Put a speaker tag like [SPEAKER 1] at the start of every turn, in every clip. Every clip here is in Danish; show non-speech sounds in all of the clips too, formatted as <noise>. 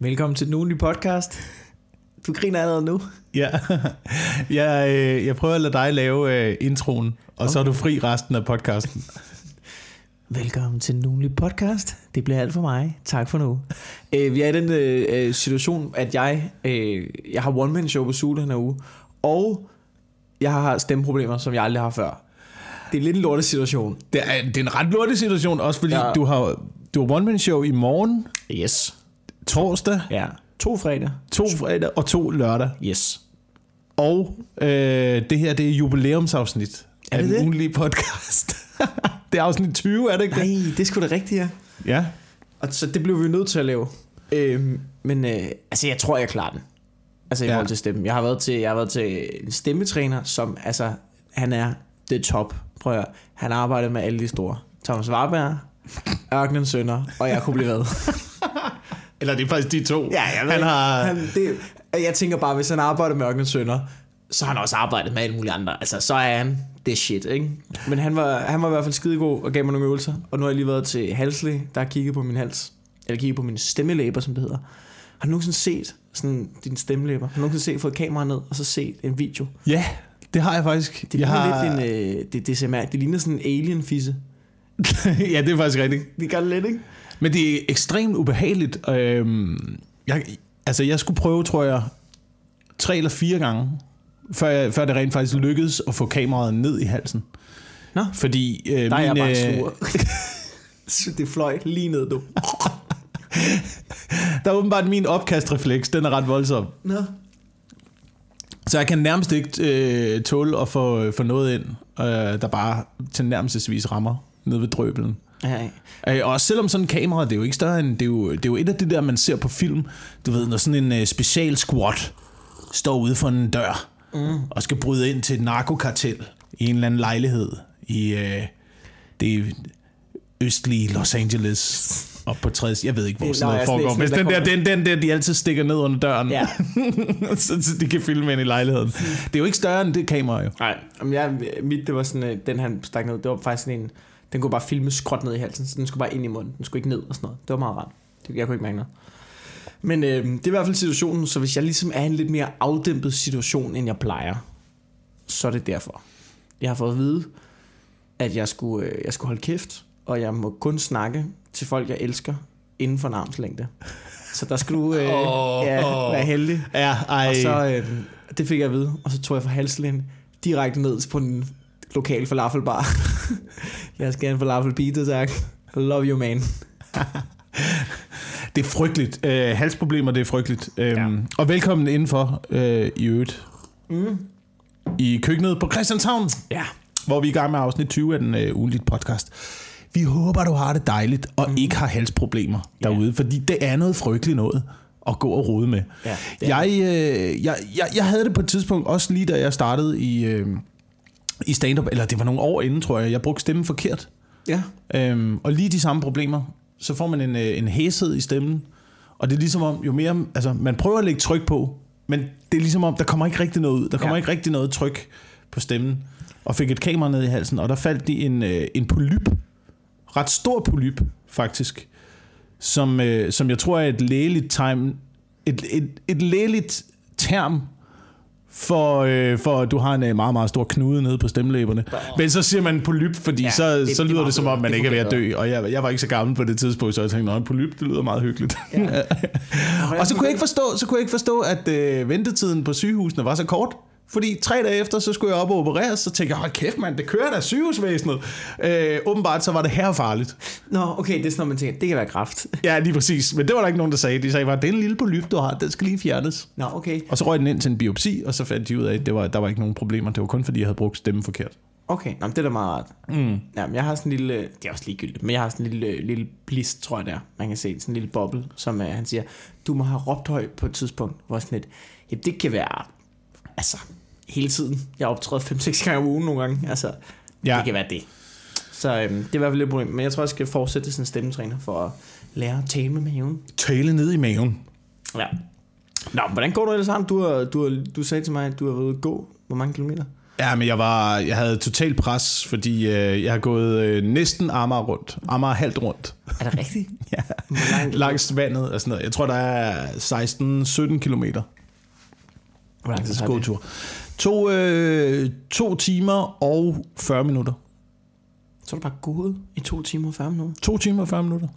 [SPEAKER 1] Velkommen til den ugenlige podcast. Du griner allerede nu.
[SPEAKER 2] Ja, <laughs> jeg, øh, jeg prøver at lade dig lave øh, introen, og okay. så er du fri resten af podcasten. <laughs>
[SPEAKER 1] Velkommen til den ugenlige podcast. Det bliver alt for mig. Tak for nu. Øh, vi er i den øh, situation, at jeg, øh, jeg har one-man-show på Zulu den her uge, og jeg har stemmeproblemer, som jeg aldrig har før. Det er lidt en lortet situation.
[SPEAKER 2] Det er, det er en ret lortig situation, også fordi
[SPEAKER 1] ja.
[SPEAKER 2] du har, du har one-man-show i morgen,
[SPEAKER 1] Yes.
[SPEAKER 2] Torsdag,
[SPEAKER 1] Ja. To fredag.
[SPEAKER 2] to fredag og to lørdag.
[SPEAKER 1] Yes.
[SPEAKER 2] Og øh, det her, det er jubilæumsafsnit
[SPEAKER 1] Er
[SPEAKER 2] af
[SPEAKER 1] det
[SPEAKER 2] den
[SPEAKER 1] det?
[SPEAKER 2] ugenlige podcast. <laughs> det er afsnit 20, er det ikke det?
[SPEAKER 1] Nej, det er sgu da rigtigt, ja.
[SPEAKER 2] Ja.
[SPEAKER 1] Og så det blev vi nødt til at lave. Øhm, men øh, altså, jeg tror, jeg klarer den. Altså i
[SPEAKER 2] Ja.
[SPEAKER 1] forhold til stemmen. Jeg har været til, jeg har været til en stemmetræner, som altså, han er det top. Prøv at høre. Han arbejder med alle de store. Thomas Warberg, Ørkenens Sønder, og jeg kunne blive ved.
[SPEAKER 2] Eller det er faktisk de to.
[SPEAKER 1] Ja, jeg ved,
[SPEAKER 2] Han har...
[SPEAKER 1] han, det, jeg tænker bare, hvis han arbejder med Ørkenens Sønder, så har han også arbejdet med alle mulige andre. Altså, så er han det shit, ikke? Men han var, han var i hvert fald skidegod og gav mig nogle øvelser. Og nu har jeg lige været til halslæge, der har kigget på min hals. Eller kigget på mine stemmelæber, som det hedder. Har du nogensinde set sådan dine stemmelæber? Har du nogensinde set, fået kamera ned, og så set en video?
[SPEAKER 2] Ja, det har jeg faktisk.
[SPEAKER 1] Det
[SPEAKER 2] jeg
[SPEAKER 1] ligner
[SPEAKER 2] har...
[SPEAKER 1] lidt en, øh, det, det, ser mærke, det ligner sådan en alien-fisse. <laughs>
[SPEAKER 2] ja, det er faktisk rigtigt.
[SPEAKER 1] Det gør det lidt, ikke?
[SPEAKER 2] Men det er ekstremt ubehageligt. Øhm, jeg, altså, jeg skulle prøve, tror jeg, tre eller fire gange, før, jeg, før det rent faktisk lykkedes at få kameraet ned i halsen.
[SPEAKER 1] Nå.
[SPEAKER 2] Fordi øh,
[SPEAKER 1] Der er jeg
[SPEAKER 2] min,
[SPEAKER 1] bare
[SPEAKER 2] øh,
[SPEAKER 1] sur. <laughs> Det fløj lige ned, du. <laughs>
[SPEAKER 2] der er åbenbart min opkastrefleks, den er ret voldsom.
[SPEAKER 1] Nå.
[SPEAKER 2] Så jeg kan nærmest ikke øh, tåle at få, få noget ind, øh, der bare tilnærmelsesvis rammer ned ved drøbelen.
[SPEAKER 1] Ja,
[SPEAKER 2] Øh, og selvom sådan en kamera, det er jo ikke større end, det er jo, det er jo et af de der, man ser på film. Du ved, når sådan en øh, special squad står ude for en dør mm. og skal bryde ind til et narkokartel i en eller anden lejlighed i øh, det østlige Los Angeles. Og på tredje, jeg ved ikke, hvor
[SPEAKER 1] Det-
[SPEAKER 2] sådan noget foregår. Hvis
[SPEAKER 1] slet
[SPEAKER 2] den der, den, den der, de altid stikker ned under døren,
[SPEAKER 1] Ja. <laughs>
[SPEAKER 2] så, så de kan filme ind i lejligheden. Det er jo ikke større end det kamera jo.
[SPEAKER 1] Nej, Jamen, jeg, mit, det var sådan, øh, den han stak ned, det var faktisk sådan en, den kunne bare filme skråt ned i halsen, så den skulle bare ind i munden, den skulle ikke ned og sådan noget. Det var meget rart. Det, jeg kunne ikke mærke noget. Men øh, det er i hvert fald situationen, så hvis jeg ligesom er i en lidt mere afdæmpet situation, end jeg plejer, så er det derfor. Jeg har fået at vide, at jeg skulle, øh, jeg skulle holde kæft, og jeg må kun snakke til folk, jeg elsker, inden for en armslængde. Så der skal du øh, <laughs>
[SPEAKER 2] Åh,
[SPEAKER 1] ja,
[SPEAKER 2] åh.
[SPEAKER 1] være heldig.
[SPEAKER 2] Ja, ej.
[SPEAKER 1] Og så, øh, det fik jeg at vide, og så tog jeg fra halslægen direkte ned på den lokale falafelbar. <laughs> jeg skal have en falafel pizza, tak. Love you, man.
[SPEAKER 2] Det er frygteligt. Øh, halsproblemer, det er frygteligt. Øhm,
[SPEAKER 1] Ja.
[SPEAKER 2] Og velkommen indenfor øh, i øvrigt.
[SPEAKER 1] Mm.
[SPEAKER 2] I køkkenet på Christianshavn,
[SPEAKER 1] Ja.
[SPEAKER 2] hvor vi er i gang med afsnit 20 af den øh, ugenlige podcast. Vi håber, du har det dejligt og mm. ikke har halsproblemer
[SPEAKER 1] Ja.
[SPEAKER 2] derude, fordi det er noget frygteligt noget at gå og rode med.
[SPEAKER 1] Ja,
[SPEAKER 2] jeg, øh, jeg, jeg, jeg havde det på et tidspunkt, også lige da jeg startede i, øh, i stand-up, eller det var nogle år inden, tror jeg. Jeg brugte stemmen forkert.
[SPEAKER 1] Ja.
[SPEAKER 2] Øhm, og lige de samme problemer. Så får man en, øh, en hæshed i stemmen. Og det er ligesom om, jo mere... Altså, man prøver at lægge tryk på, men det er ligesom om, der kommer ikke rigtig noget ud. Der kommer
[SPEAKER 1] Ja.
[SPEAKER 2] ikke rigtig noget tryk på stemmen. Og fik et kamera ned i halsen, og der faldt de en, øh, en polyp. Ret stor polyp, faktisk. Som, øh, som jeg tror er et lægeligt time, et, et, et lægeligt term for, øh, for du har en øh, meget, meget stor knude nede på stemmelæberne. Men så siger man polyp, fordi
[SPEAKER 1] Ja,
[SPEAKER 2] så,
[SPEAKER 1] det-
[SPEAKER 2] det, så
[SPEAKER 1] det er
[SPEAKER 2] lyder
[SPEAKER 1] meget
[SPEAKER 2] det som om, man
[SPEAKER 1] Det
[SPEAKER 2] ikke er ved at dø. Og jeg, jeg var ikke så gammel på det tidspunkt, så jeg tænkte, at polyp, det lyder meget hyggeligt.
[SPEAKER 1] Ja. <laughs>
[SPEAKER 2] og så kunne jeg ikke forstå, så kunne jeg ikke forstå at øh, ventetiden på sygehusene var så kort. Fordi tre dage efter, så skulle jeg op og opereres, så tænkte jeg, hold kæft mand, det kører da sygehusvæsenet. Øh, åbenbart, så var det her farligt.
[SPEAKER 1] Nå, okay, det er sådan noget, man tænker, det kan være kraft. <laughs>
[SPEAKER 2] Ja, lige præcis. Men det var der ikke nogen, der sagde. De sagde bare, det er en lille polyp, du har, den skal lige fjernes.
[SPEAKER 1] Nå, okay.
[SPEAKER 2] Og så røg den ind til en biopsi, og så fandt de ud af, at det var, der var ikke nogen problemer. Det var kun fordi, jeg havde brugt stemmen forkert.
[SPEAKER 1] Okay, Nå, det er da meget rart.
[SPEAKER 2] Mm.
[SPEAKER 1] Ja, men jeg har sådan en lille, det er også ligegyldigt, men jeg har sådan en lille, lille blist, tror jeg det er. Man kan se sådan en lille boble, som uh, han siger, du må have råbt højt på et tidspunkt, hvor sådan et, ja, det kan være, altså, hele tiden. Jeg har optrædet 5-6 gange om ugen nogle gange, altså, ja. Det kan være det. Så øhm, det er i hvert fald lidt problem, men jeg tror, jeg skal fortsætte sådan en stemmetræner for at lære at tale med maven.
[SPEAKER 2] Tale ned i maven.
[SPEAKER 1] Ja. Nå, hvordan går du ellers, Arne? Du, har, du, har, du sagde til mig, at du har været ude at gå. Hvor mange kilometer?
[SPEAKER 2] Ja, men jeg, var, jeg havde total pres, fordi øh, jeg har gået øh, næsten Amager rundt. Amager halvt rundt.
[SPEAKER 1] Er det rigtigt? <laughs>
[SPEAKER 2] Ja.
[SPEAKER 1] Langt?
[SPEAKER 2] Langs vandet og sådan noget. Jeg tror, der er 16-17 kilometer
[SPEAKER 1] Hvor lang tid tager det?
[SPEAKER 2] To, øh, to timer og 40 minutter.
[SPEAKER 1] Så er du bare gået i to timer og 40 minutter.
[SPEAKER 2] To timer og 40 minutter.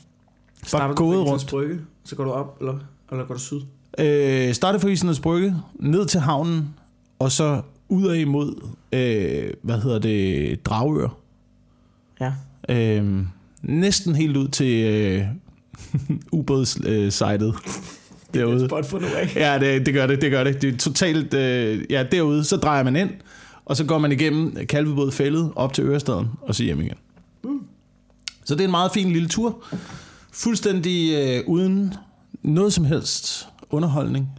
[SPEAKER 1] Starter
[SPEAKER 2] gået
[SPEAKER 1] du på
[SPEAKER 2] rundt.
[SPEAKER 1] Brygge, så går du op, eller, eller går du syd?
[SPEAKER 2] Øh, startede fra Islands Brygge, ned til havnen, og så ud af imod, øh, hvad hedder det, Dragør.
[SPEAKER 1] Ja.
[SPEAKER 2] Øh, næsten helt ud til øh, <laughs> ubådssitet derude.
[SPEAKER 1] Spot for nu af.
[SPEAKER 2] Ja, det, det gør det, det gør det. Det er totalt, øh, ja, derude, så drejer man ind, og så går man igennem Kalvebod fældet op til Ørestaden, og så hjem igen.
[SPEAKER 1] Mm.
[SPEAKER 2] Så det er en meget fin lille tur. Fuldstændig øh, uden noget som helst underholdning.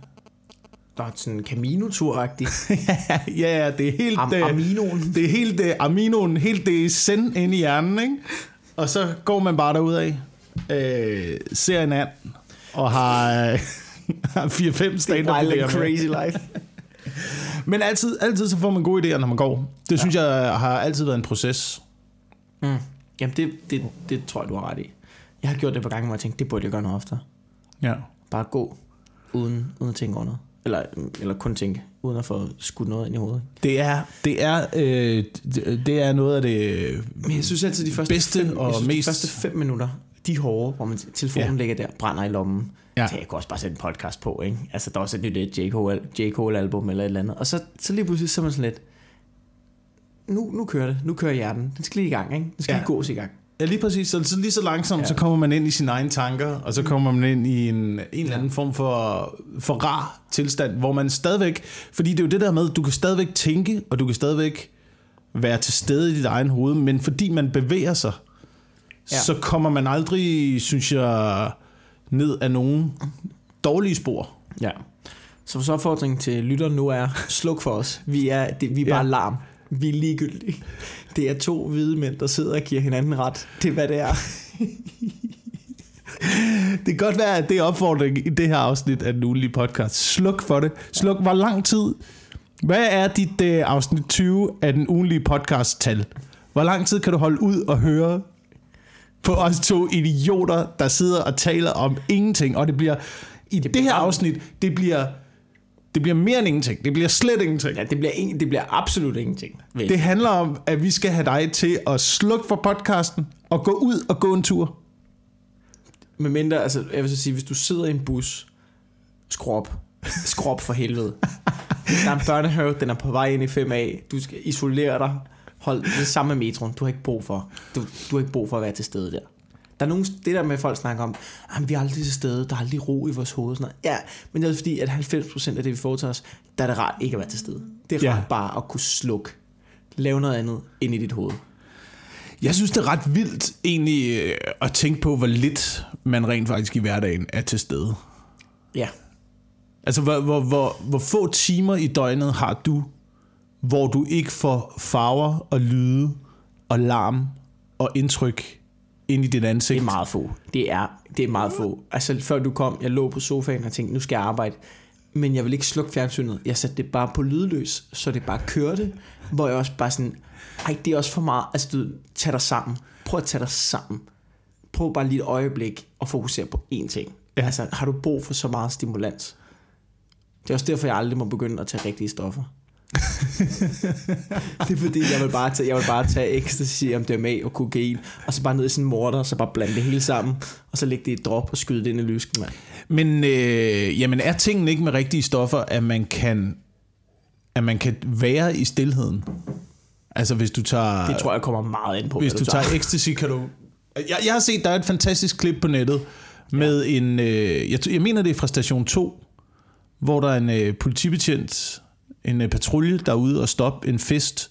[SPEAKER 1] Der er sådan en Camino-tur-agtig. <laughs>
[SPEAKER 2] ja, ja, det er helt...
[SPEAKER 1] Am-
[SPEAKER 2] øh,
[SPEAKER 1] Aminoen.
[SPEAKER 2] Det er helt det, aminoen, helt det send ind i hjernen, ikke? Og så går man bare derud af, øh, ser en and, og har, <laughs> har 4-5 stand up
[SPEAKER 1] Wild and crazy life. <laughs>
[SPEAKER 2] Men altid, altid så får man gode idéer, når man går. Det synes ja. jeg har altid været en proces.
[SPEAKER 1] Mm. Jamen, det, det, det tror jeg, du har ret i. Jeg har gjort det på gange, hvor jeg tænkte, det burde jeg gøre noget oftere.
[SPEAKER 2] Ja.
[SPEAKER 1] Bare gå, uden, uden at tænke over noget. Eller, eller kun tænke, uden at få skudt noget ind i hovedet.
[SPEAKER 2] Det er, det er, øh, det, det er noget af det...
[SPEAKER 1] Men jeg synes altid, de første,
[SPEAKER 2] Bedste
[SPEAKER 1] fem,
[SPEAKER 2] og
[SPEAKER 1] jeg synes,
[SPEAKER 2] mest-
[SPEAKER 1] de første fem minutter, de hårde, hvor man, telefonen
[SPEAKER 2] Ja.
[SPEAKER 1] ligger der, brænder i lommen.
[SPEAKER 2] Ja.
[SPEAKER 1] Så jeg kunne også bare sætte en podcast på, ikke? Altså, der er også et nyt J. Cole, J. Cole album eller et eller andet. Og så, så lige pludselig, så er man sådan lidt, nu, nu kører det, nu kører hjernen. Den skal lige i gang, ikke? Den skal
[SPEAKER 2] Ja.
[SPEAKER 1] lige gås i gang.
[SPEAKER 2] Ja, lige præcis. Så, så lige så langsomt, ja. Så kommer man ind i sine egne tanker, og så kommer man ind i en, en eller anden form for, for rar tilstand, hvor man stadigvæk... Fordi det er jo det der med, du kan stadigvæk tænke, og du kan stadigvæk være til stede i dit egen hoved, men fordi man bevæger sig, ja. Så kommer man aldrig, synes jeg, ned af nogen dårlige spor.
[SPEAKER 1] Ja. Så vores opfordring til lytteren nu er, sluk for os. Vi er, det, vi er bare
[SPEAKER 2] Ja.
[SPEAKER 1] larm. Vi er ligegyldige. Det er to hvide mænd, der sidder og giver hinanden ret. Det er, hvad det er.
[SPEAKER 2] Det kan godt være, at det er opfordring i det her afsnit af den ugenlige podcast. Sluk for det. Sluk, hvor lang tid... Hvad er dit øh, afsnit 20 af den ugenlige podcast-tal? Hvor lang tid kan du holde ud og høre på os to idioter, der sidder og taler om ingenting? Og det bliver... I det, det her afsnit, det bliver... Det bliver mere end ingenting. Det bliver slet ingenting.
[SPEAKER 1] Ja, det bliver, ingen, det bliver absolut ingenting. Vel?
[SPEAKER 2] Det handler om, at vi skal have dig til at slukke for podcasten og gå ud og gå en tur.
[SPEAKER 1] Med mindre, altså, jeg vil så sige, hvis du sidder i en bus, skru op. Skru op for helvede. <laughs> Der er en børnehave, den er på vej ind i 5A. Du skal isolere dig. Hold det samme med metroen. Du har ikke brug for. Du, du har ikke brug for at være til stede der. Der er nogen, det der med, at folk snakker om, at vi er aldrig til stede, der er aldrig ro i vores hoved. Sådan noget. Ja, men det er fordi, at 90% af det, vi foretager os, der er det rart ikke at være til stede. Det er
[SPEAKER 2] Ja.
[SPEAKER 1] rart bare at kunne slukke. Lave noget andet ind i dit hoved.
[SPEAKER 2] Jeg synes, det er ret vildt egentlig øh, at tænke på, hvor lidt man rent faktisk i hverdagen er til stede.
[SPEAKER 1] Ja.
[SPEAKER 2] Altså, hvor, hvor, hvor, hvor få timer i døgnet har du, hvor du ikke får farver og lyde og larm og indtryk ind i dit ansigt?
[SPEAKER 1] Det er meget få. Det er, det er meget få. Altså før du kom, jeg lå på sofaen og tænkte, nu skal jeg arbejde. Men jeg vil ikke slukke fjernsynet. Jeg satte det bare på lydløs, så det bare kørte. Hvor jeg også bare sådan, ej, det er også for meget. Altså du, tag dig sammen. Prøv at tage dig sammen. Prøv bare lige et øjeblik at fokusere på én ting.
[SPEAKER 2] Ja.
[SPEAKER 1] Altså, har du brug for så meget stimulans? Det er også derfor, jeg aldrig må begynde at tage rigtige stoffer. <laughs> det er fordi, jeg vil bare tage, jeg vil bare tage ecstasy, MDMA og kokain, og så bare ned i sådan en morter, og så bare blande det hele sammen, og så lægge det i et drop og skyde det ind i lysken, mand.
[SPEAKER 2] Men øh, jamen, er tingene ikke med rigtige stoffer, at man kan, at man kan være i stillheden? Altså hvis du tager...
[SPEAKER 1] Det tror jeg kommer meget ind på,
[SPEAKER 2] Hvis
[SPEAKER 1] hvad
[SPEAKER 2] du tager ecstasy, kan du... Jeg, jeg har set, der er et fantastisk klip på nettet med ja. en... Øh, jeg, jeg mener, det er fra station 2, hvor der er en øh, politibetjent, en øh, patrulje, der er ude og stoppe en fest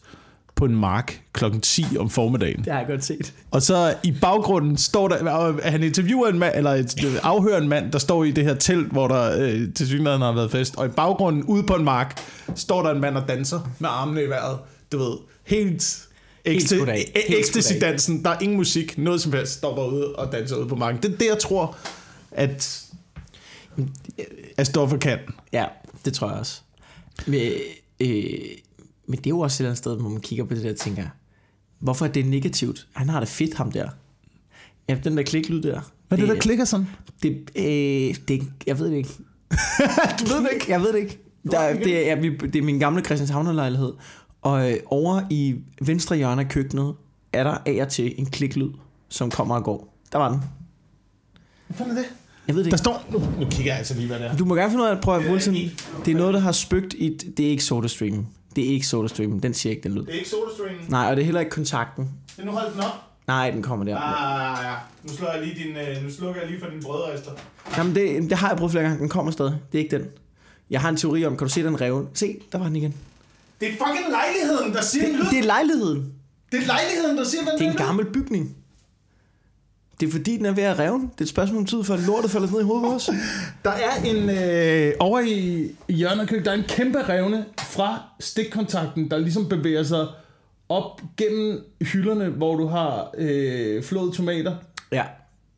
[SPEAKER 2] på en mark klokken 10 om formiddagen.
[SPEAKER 1] Det har jeg godt set.
[SPEAKER 2] Og så i baggrunden står der, og han interviewer en mand, eller et, øh, afhører en mand, der står i det her telt, hvor der øh, til synligheden har været fest. Og i baggrunden, ude på en mark, står der en mand og danser med armene i vejret. Du ved, helt...
[SPEAKER 1] Af.
[SPEAKER 2] Ecstasy-dansen, der er ingen musik, noget som helst, står bare ude og danser ude på marken. Det er det, jeg tror, at, at stoffer kan.
[SPEAKER 1] Ja, det tror jeg også. Men, øh, Men det er jo også et eller andet sted, hvor man kigger på det der og tænker, hvorfor er det negativt? Han har det fedt, ham der. Ja, den der kliklyd der.
[SPEAKER 2] Hvad er det, der klikker sådan?
[SPEAKER 1] Det, øh, det, jeg ved det ikke. <laughs>
[SPEAKER 2] du ved det ikke?
[SPEAKER 1] Jeg ved det ikke. Der, det, er, vi, det er min gamle Christianshavner lejlighed. Og øh, over i venstre hjørne af køkkenet, er der af og til en kliklyd, som kommer og går. Der var den.
[SPEAKER 2] Hvad fanden er det?
[SPEAKER 1] Jeg ved det
[SPEAKER 2] Der
[SPEAKER 1] ikke.
[SPEAKER 2] står... Nu, nu kigger jeg altså lige, hvad det er.
[SPEAKER 1] Du må gerne finde ud af at prøve at
[SPEAKER 2] Det er
[SPEAKER 1] bruge sådan. Det er noget, der har spøgt i... Det er ikke SodaStream. Det er ikke SodaStream. Den siger ikke den lyd.
[SPEAKER 2] Det er ikke SodaStream.
[SPEAKER 1] Nej, og det er heller ikke kontakten.
[SPEAKER 2] Det nu holdt den op.
[SPEAKER 1] Nej, den kommer der.
[SPEAKER 2] Ah, ja. Nu slår jeg lige din... Øh, nu slukker jeg lige for din brødrester.
[SPEAKER 1] Jamen, det, det har jeg prøvet flere gange. Den kommer stadig. Det er ikke den. Jeg har en teori om, kan du se den reven? Se, der var den igen.
[SPEAKER 2] Det er fucking lejligheden, der siger en lyd.
[SPEAKER 1] Det er lejligheden.
[SPEAKER 2] Det er lejligheden, der siger den
[SPEAKER 1] Det er en gammel bygning. Det er fordi, den er ved at revne. Det er et spørgsmål om tid, før lortet falder ned i hovedet på os. <laughs>
[SPEAKER 2] Der er en... Øh, over i, i hjørnet af køkkenet, der er en kæmpe revne fra stikkontakten, der ligesom bevæger sig op gennem hylderne, hvor du har øh, flåede tomater
[SPEAKER 1] Ja.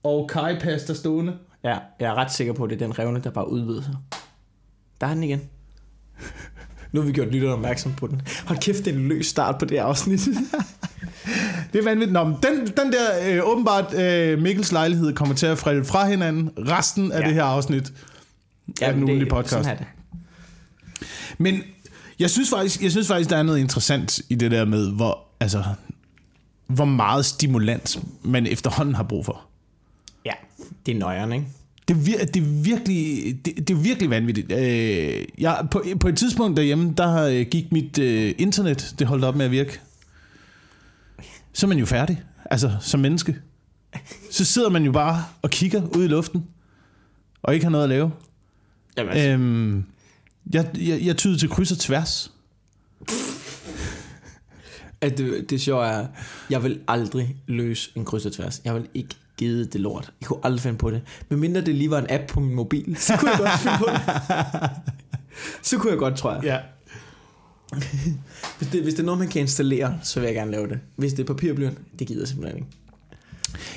[SPEAKER 2] og karipasta stående.
[SPEAKER 1] ja, jeg er ret sikker på, at det er den revne, der bare udvider sig. Der er den igen. Nu har vi gjort lytterne opmærksom på den. Hold kæft, det er en løs start på det her afsnit. <laughs>
[SPEAKER 2] Det er vanvittigt. Nå, men den, den der øh, åbenbart øh, Mikkels lejlighed kommer til at falde fra hinanden resten af
[SPEAKER 1] Ja.
[SPEAKER 2] ja. det her afsnit af den ugenlige podcast.
[SPEAKER 1] Sådan er det.
[SPEAKER 2] Men jeg synes, faktisk, jeg synes faktisk, der er noget interessant i det der med, hvor, altså, hvor meget stimulans man efterhånden har brug for.
[SPEAKER 1] Ja, det er nøjeren, ikke?
[SPEAKER 2] Det er, vir- det er virkelig, det, det er virkelig vanvittigt. Øh, jeg, på, på et tidspunkt derhjemme, der øh, gik mit øh, internet, det holdt op med at virke. Så er man jo færdig, altså som menneske. Så sidder man jo bare og kigger ud i luften, og ikke har noget at lave.
[SPEAKER 1] Jamen, altså,
[SPEAKER 2] Øhm, jeg, jeg, jeg tyder til kryds og tværs.
[SPEAKER 1] at det, det sjove er, jeg vil aldrig løse en kryds og tværs. Jeg vil ikke give det lort. Jeg kunne aldrig finde på det. Men mindre det lige var en app på min mobil, så kunne jeg godt finde på det. <laughs> Så kunne jeg godt, tror jeg.
[SPEAKER 2] Ja. <laughs>
[SPEAKER 1] Hvis det, hvis det er noget, man kan installere, så vil jeg gerne lave det. Hvis det er papirblyant, det gider jeg simpelthen ikke.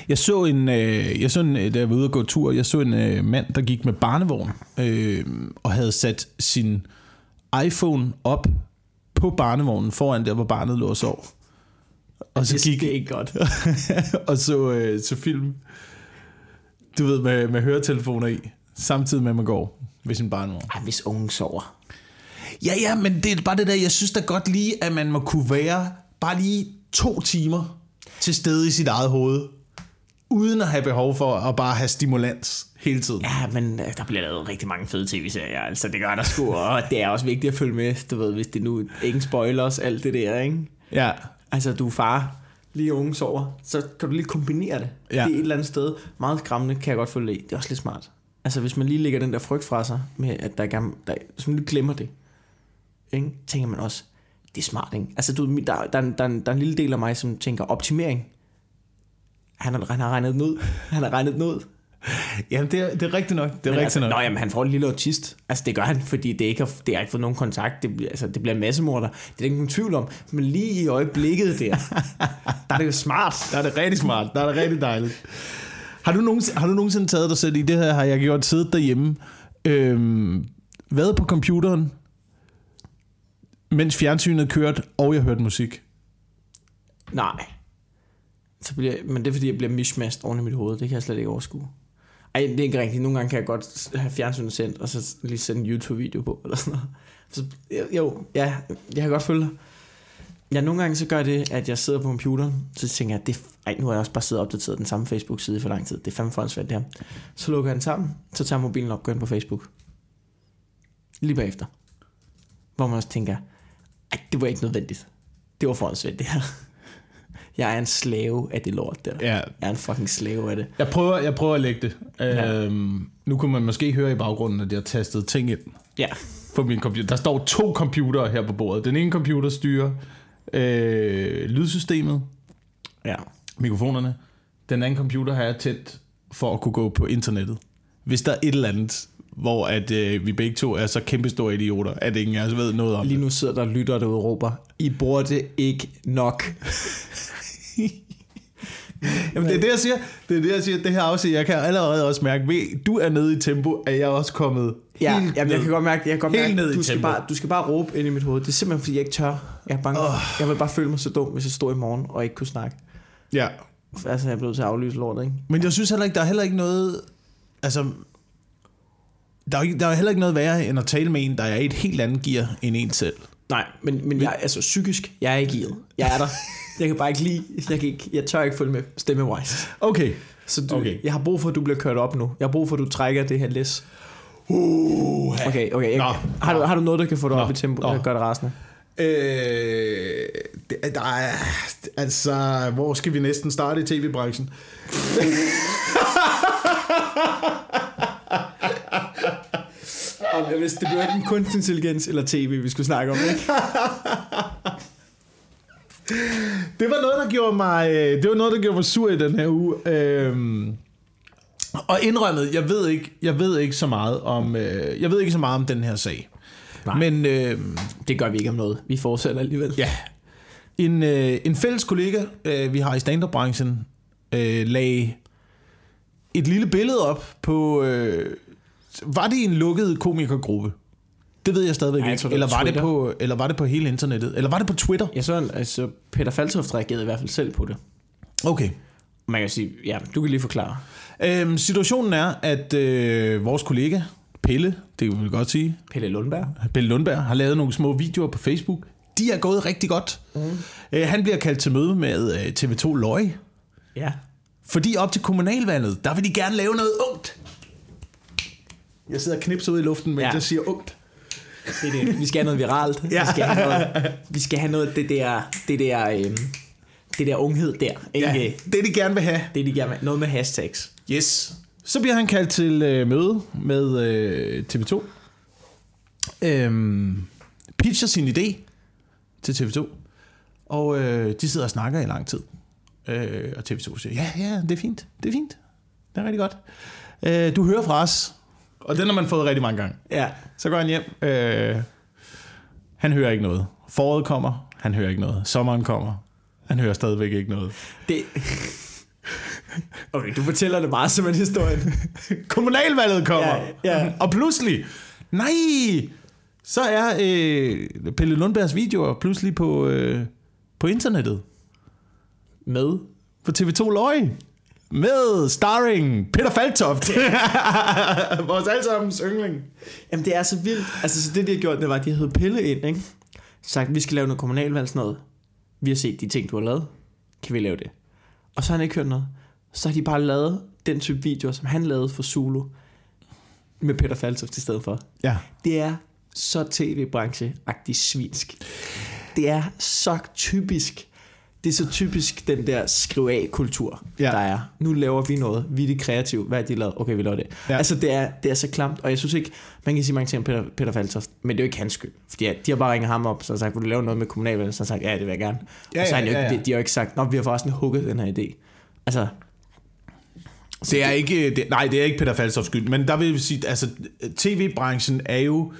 [SPEAKER 2] Jeg så en, øh, jeg så en, da jeg var ude og gå tur, jeg så en øh, mand, der gik med barnevogn, øh, og havde sat sin iPhone op på barnevognen foran der, hvor barnet lå og sov. Og så
[SPEAKER 1] det,
[SPEAKER 2] gik
[SPEAKER 1] det ikke godt. <laughs>
[SPEAKER 2] og så, øh, så film, du ved, med, med høretelefoner i, samtidig med, at man går ved sin barnevogn.
[SPEAKER 1] Ej, hvis ungen sover.
[SPEAKER 2] Ja, ja, men det er bare det der, jeg synes da godt lige, at man må kunne være bare lige to timer til stede i sit eget hoved, uden at have behov for at bare have stimulans hele tiden.
[SPEAKER 1] Ja, men øh, der bliver lavet rigtig mange fede tv-serier, altså det gør der sgu, og <laughs> det er også vigtigt at følge med, du ved, hvis det nu ingen spoilers, alt det der, ikke?
[SPEAKER 2] Ja,
[SPEAKER 1] Altså, du er far, lige ungen sover, så kan du lige kombinere det.
[SPEAKER 2] Ja.
[SPEAKER 1] Det er et eller andet sted meget skræmmende, kan jeg godt følge i. Det er også lidt smart. Altså, hvis man lige lægger den der frygt fra sig, med at der er gammel, der, hvis man lige glemmer det, ikke? tænker man også, det er smart, ikke? Altså, du, der, der, der, der, er en lille del af mig, som tænker, optimering. Han har, han har regnet den ud. Han har regnet den ud.
[SPEAKER 2] Jamen, det er, det er rigtigt nok. Det er
[SPEAKER 1] Men
[SPEAKER 2] rigtigt
[SPEAKER 1] altså,
[SPEAKER 2] nok.
[SPEAKER 1] Nå, jamen, han får en lille autist. Altså, det gør han, fordi det ikke har, det har ikke fået nogen kontakt. Det, altså, det bliver en massemorder. Det er ikke nogen tvivl om. Men lige i øjeblikket der, <laughs> der er det jo smart.
[SPEAKER 2] Der er det rigtig smart. Der er det rigtig dejligt. Har du, nogensinde, har du nogensinde taget dig selv i det her, har jeg gjort siddet derhjemme, øhm, været på computeren, mens fjernsynet kørte, og jeg hørte musik?
[SPEAKER 1] Nej. Så bliver, men det er fordi, jeg bliver mishmashed oven i mit hoved. Det kan jeg slet ikke overskue. Ej, det er ikke rigtigt. Nogle gange kan jeg godt have fjernsynet sendt, og så lige sende en YouTube-video på, eller sådan noget. Så, jo, ja, jeg kan godt følge dig. Ja, nogle gange så gør jeg det, at jeg sidder på computeren, så tænker jeg, det, ej, nu har jeg også bare siddet og opdateret den samme Facebook-side for lang tid. Det er fandme for det her. Så lukker jeg den sammen, så tager jeg mobilen op, går ind på Facebook. Lige bagefter. Hvor man også tænker, ej, det var ikke nødvendigt. Det var for det her. <laughs> Jeg er en slave af det lort der.
[SPEAKER 2] Ja,
[SPEAKER 1] Jeg er en fucking slave af det.
[SPEAKER 2] jeg prøver, jeg prøver at lægge det.
[SPEAKER 1] Ja.
[SPEAKER 2] Øhm, nu kunne man måske høre i baggrunden, at jeg har tastet ting ind
[SPEAKER 1] Ja.
[SPEAKER 2] på min computer. Der står to computere her på bordet. Den ene computer styrer øh, lydsystemet,
[SPEAKER 1] Ja.
[SPEAKER 2] mikrofonerne. Den anden computer har jeg tæt for at kunne gå på internettet. Hvis der er et eller andet, hvor at, øh, vi begge to er så kæmpe store idioter, at ingen af os ved noget om
[SPEAKER 1] Lige
[SPEAKER 2] det.
[SPEAKER 1] nu sidder der lytter derude og råber, I bruger det ikke nok. <laughs>
[SPEAKER 2] Jamen, det er det, jeg siger. Det er det, jeg siger. Det her afsnit, jeg kan allerede også mærke, ved, du er nede i tempo, at jeg er også kommet
[SPEAKER 1] Ja,
[SPEAKER 2] helt
[SPEAKER 1] jamen, jeg kan godt mærke, jeg kan godt
[SPEAKER 2] Helt
[SPEAKER 1] mærke, du skal,
[SPEAKER 2] tempo.
[SPEAKER 1] bare, du skal bare råbe ind i mit hoved. Det er simpelthen, fordi jeg ikke tør. Jeg er bange.
[SPEAKER 2] Åh.
[SPEAKER 1] Jeg vil bare føle mig så dum, hvis jeg stod i morgen og ikke kunne snakke.
[SPEAKER 2] Ja.
[SPEAKER 1] Altså, jeg er blevet til at aflyse lortet, ikke?
[SPEAKER 2] Men jeg synes heller ikke, der er heller ikke noget... Altså, der er, ikke, der er heller ikke noget værre, end at tale med en, der er i et helt andet gear end en selv.
[SPEAKER 1] Nej, men, men jeg, altså psykisk, jeg er ikke i Jeg er der. <laughs> Jeg kan bare ikke lide, jeg, kan ikke, jeg tør ikke følge med stemmewise.
[SPEAKER 2] Okay.
[SPEAKER 1] Så du,
[SPEAKER 2] Okay.
[SPEAKER 1] jeg har brug for, at du bliver kørt op nu. Jeg har brug for, at du trækker det her læs.
[SPEAKER 2] Uh,
[SPEAKER 1] Okay, okay. Jeg,
[SPEAKER 2] Nå.
[SPEAKER 1] har, du, har du noget, der kan få dig
[SPEAKER 2] Nå.
[SPEAKER 1] op i tempo,
[SPEAKER 2] Nå.
[SPEAKER 1] der gør det rasende?
[SPEAKER 2] Øh, der er, altså, hvor skal vi næsten starte i tv-branchen? <laughs>
[SPEAKER 1] Jeg vidste, det blev enten kunstig intelligens eller tv, vi skulle snakke om, ikke? <laughs>
[SPEAKER 2] Det var noget, der gjorde mig, øh, det var noget, der gjorde mig sur i den her uge. Øhm, og indrømmet, jeg ved ikke, jeg ved ikke så meget om, øh, jeg ved ikke så meget om den her sag.
[SPEAKER 1] Nej.
[SPEAKER 2] Men øh,
[SPEAKER 1] Det gør vi ikke om noget. Vi fortsætter alligevel.
[SPEAKER 2] ja, en, øh, en fælles kollega, øh, vi har i stand-up-branchen, øh, lagde et lille billede op på, øh, var det en lukket komikergruppe? Det ved jeg stadigvæk
[SPEAKER 1] Nej, jeg
[SPEAKER 2] ikke. eller,
[SPEAKER 1] var
[SPEAKER 2] det på, eller var det på hele internettet? Eller var det på Twitter?
[SPEAKER 1] Jeg så, altså, Peter Faltoft reagerede i hvert fald selv på det.
[SPEAKER 2] Okay.
[SPEAKER 1] Man kan sige, ja, du kan lige forklare.
[SPEAKER 2] Øhm, situationen er, at øh, vores kollega, Pelle, det kan vi godt sige,
[SPEAKER 1] Pelle Lundberg.
[SPEAKER 2] Pelle Lundberg, har lavet nogle små videoer på Facebook. De er gået rigtig godt. Mm. Øh, han bliver kaldt til møde med øh, TV2 Løg,
[SPEAKER 1] Ja.
[SPEAKER 2] fordi op til kommunalvalget, der vil de gerne lave noget ungt. Jeg sidder og knipser ud i luften, mens ja.
[SPEAKER 1] Ja.
[SPEAKER 2] jeg siger ungt.
[SPEAKER 1] Det er det. Vi skal have noget viralt.
[SPEAKER 2] Ja.
[SPEAKER 1] Vi skal have noget, vi skal have noget det der, det der, øhm, det der unghed der. Ikke?
[SPEAKER 2] Ja, det de gerne vil have.
[SPEAKER 1] Det de gerne vil. Noget med hashtags.
[SPEAKER 2] Yes. Så bliver han kaldt til øh, møde med øh, TV2. Øhm, pitcher sin idé til TV2. Og øh, de sidder og snakker i lang tid. Øh, og TV2 siger, ja, ja, det er fint. Det er fint. Det er rigtig godt. Øh, du hører fra os. Og den har man fået rigtig mange gange.
[SPEAKER 1] Ja.
[SPEAKER 2] Så går han hjem. Øh, han hører ikke noget. Foråret kommer. Han hører ikke noget. Sommeren kommer. Han hører stadigvæk ikke noget.
[SPEAKER 1] Det... Okay, du fortæller det bare som en historie. <laughs>
[SPEAKER 2] Kommunalvalget kommer.
[SPEAKER 1] Ja, ja.
[SPEAKER 2] Og pludselig, nej, så er øh, Pelle Lundbergs videoer pludselig på, øh, på internettet.
[SPEAKER 1] Med?
[SPEAKER 2] På TV2 Løg. Med starring Peter Faltoft. <laughs> Vores allesammens yndling.
[SPEAKER 1] Jamen, det er så vildt. Altså, så det, de har gjort, det var, at de havde Pille ind, ikke? Sagt, vi skal lave noget kommunalvalg, sådan noget. Vi har set de ting, du har lavet. Kan vi lave det? Og så har han ikke hørt noget. Så har de bare lavet den type videoer, som han lavede for Zulu. Med Peter Faltoft i stedet for.
[SPEAKER 2] Ja.
[SPEAKER 1] Det er så tv-branche-agtig svinsk. Det er så typisk. Det er så typisk den der skriv af kultur,
[SPEAKER 2] Ja.
[SPEAKER 1] der er. Nu laver vi noget. Vi er det kreative. Hvad er det, de lavet? Okay, vi laver det.
[SPEAKER 2] Ja.
[SPEAKER 1] Altså, det er, det er så klamt. Og jeg synes ikke, man kan sige mange ting om Peter, Peter Faltoft, men det er jo ikke hans skyld. Fordi ja, de har bare ringet ham op, så har sagt, vil du lave noget med kommunalvalget? Så har sagt, ja, det vil jeg gerne.
[SPEAKER 2] Ja,
[SPEAKER 1] og så har
[SPEAKER 2] ja,
[SPEAKER 1] ikke,
[SPEAKER 2] ja, ja.
[SPEAKER 1] De, de, har jo ikke sagt, nå, vi har forresten hugget den her idé. Altså,
[SPEAKER 2] Det er ikke, det, nej, det er ikke Peter Falstofs skyld, men der vil jeg sige, altså tv-branchen er jo,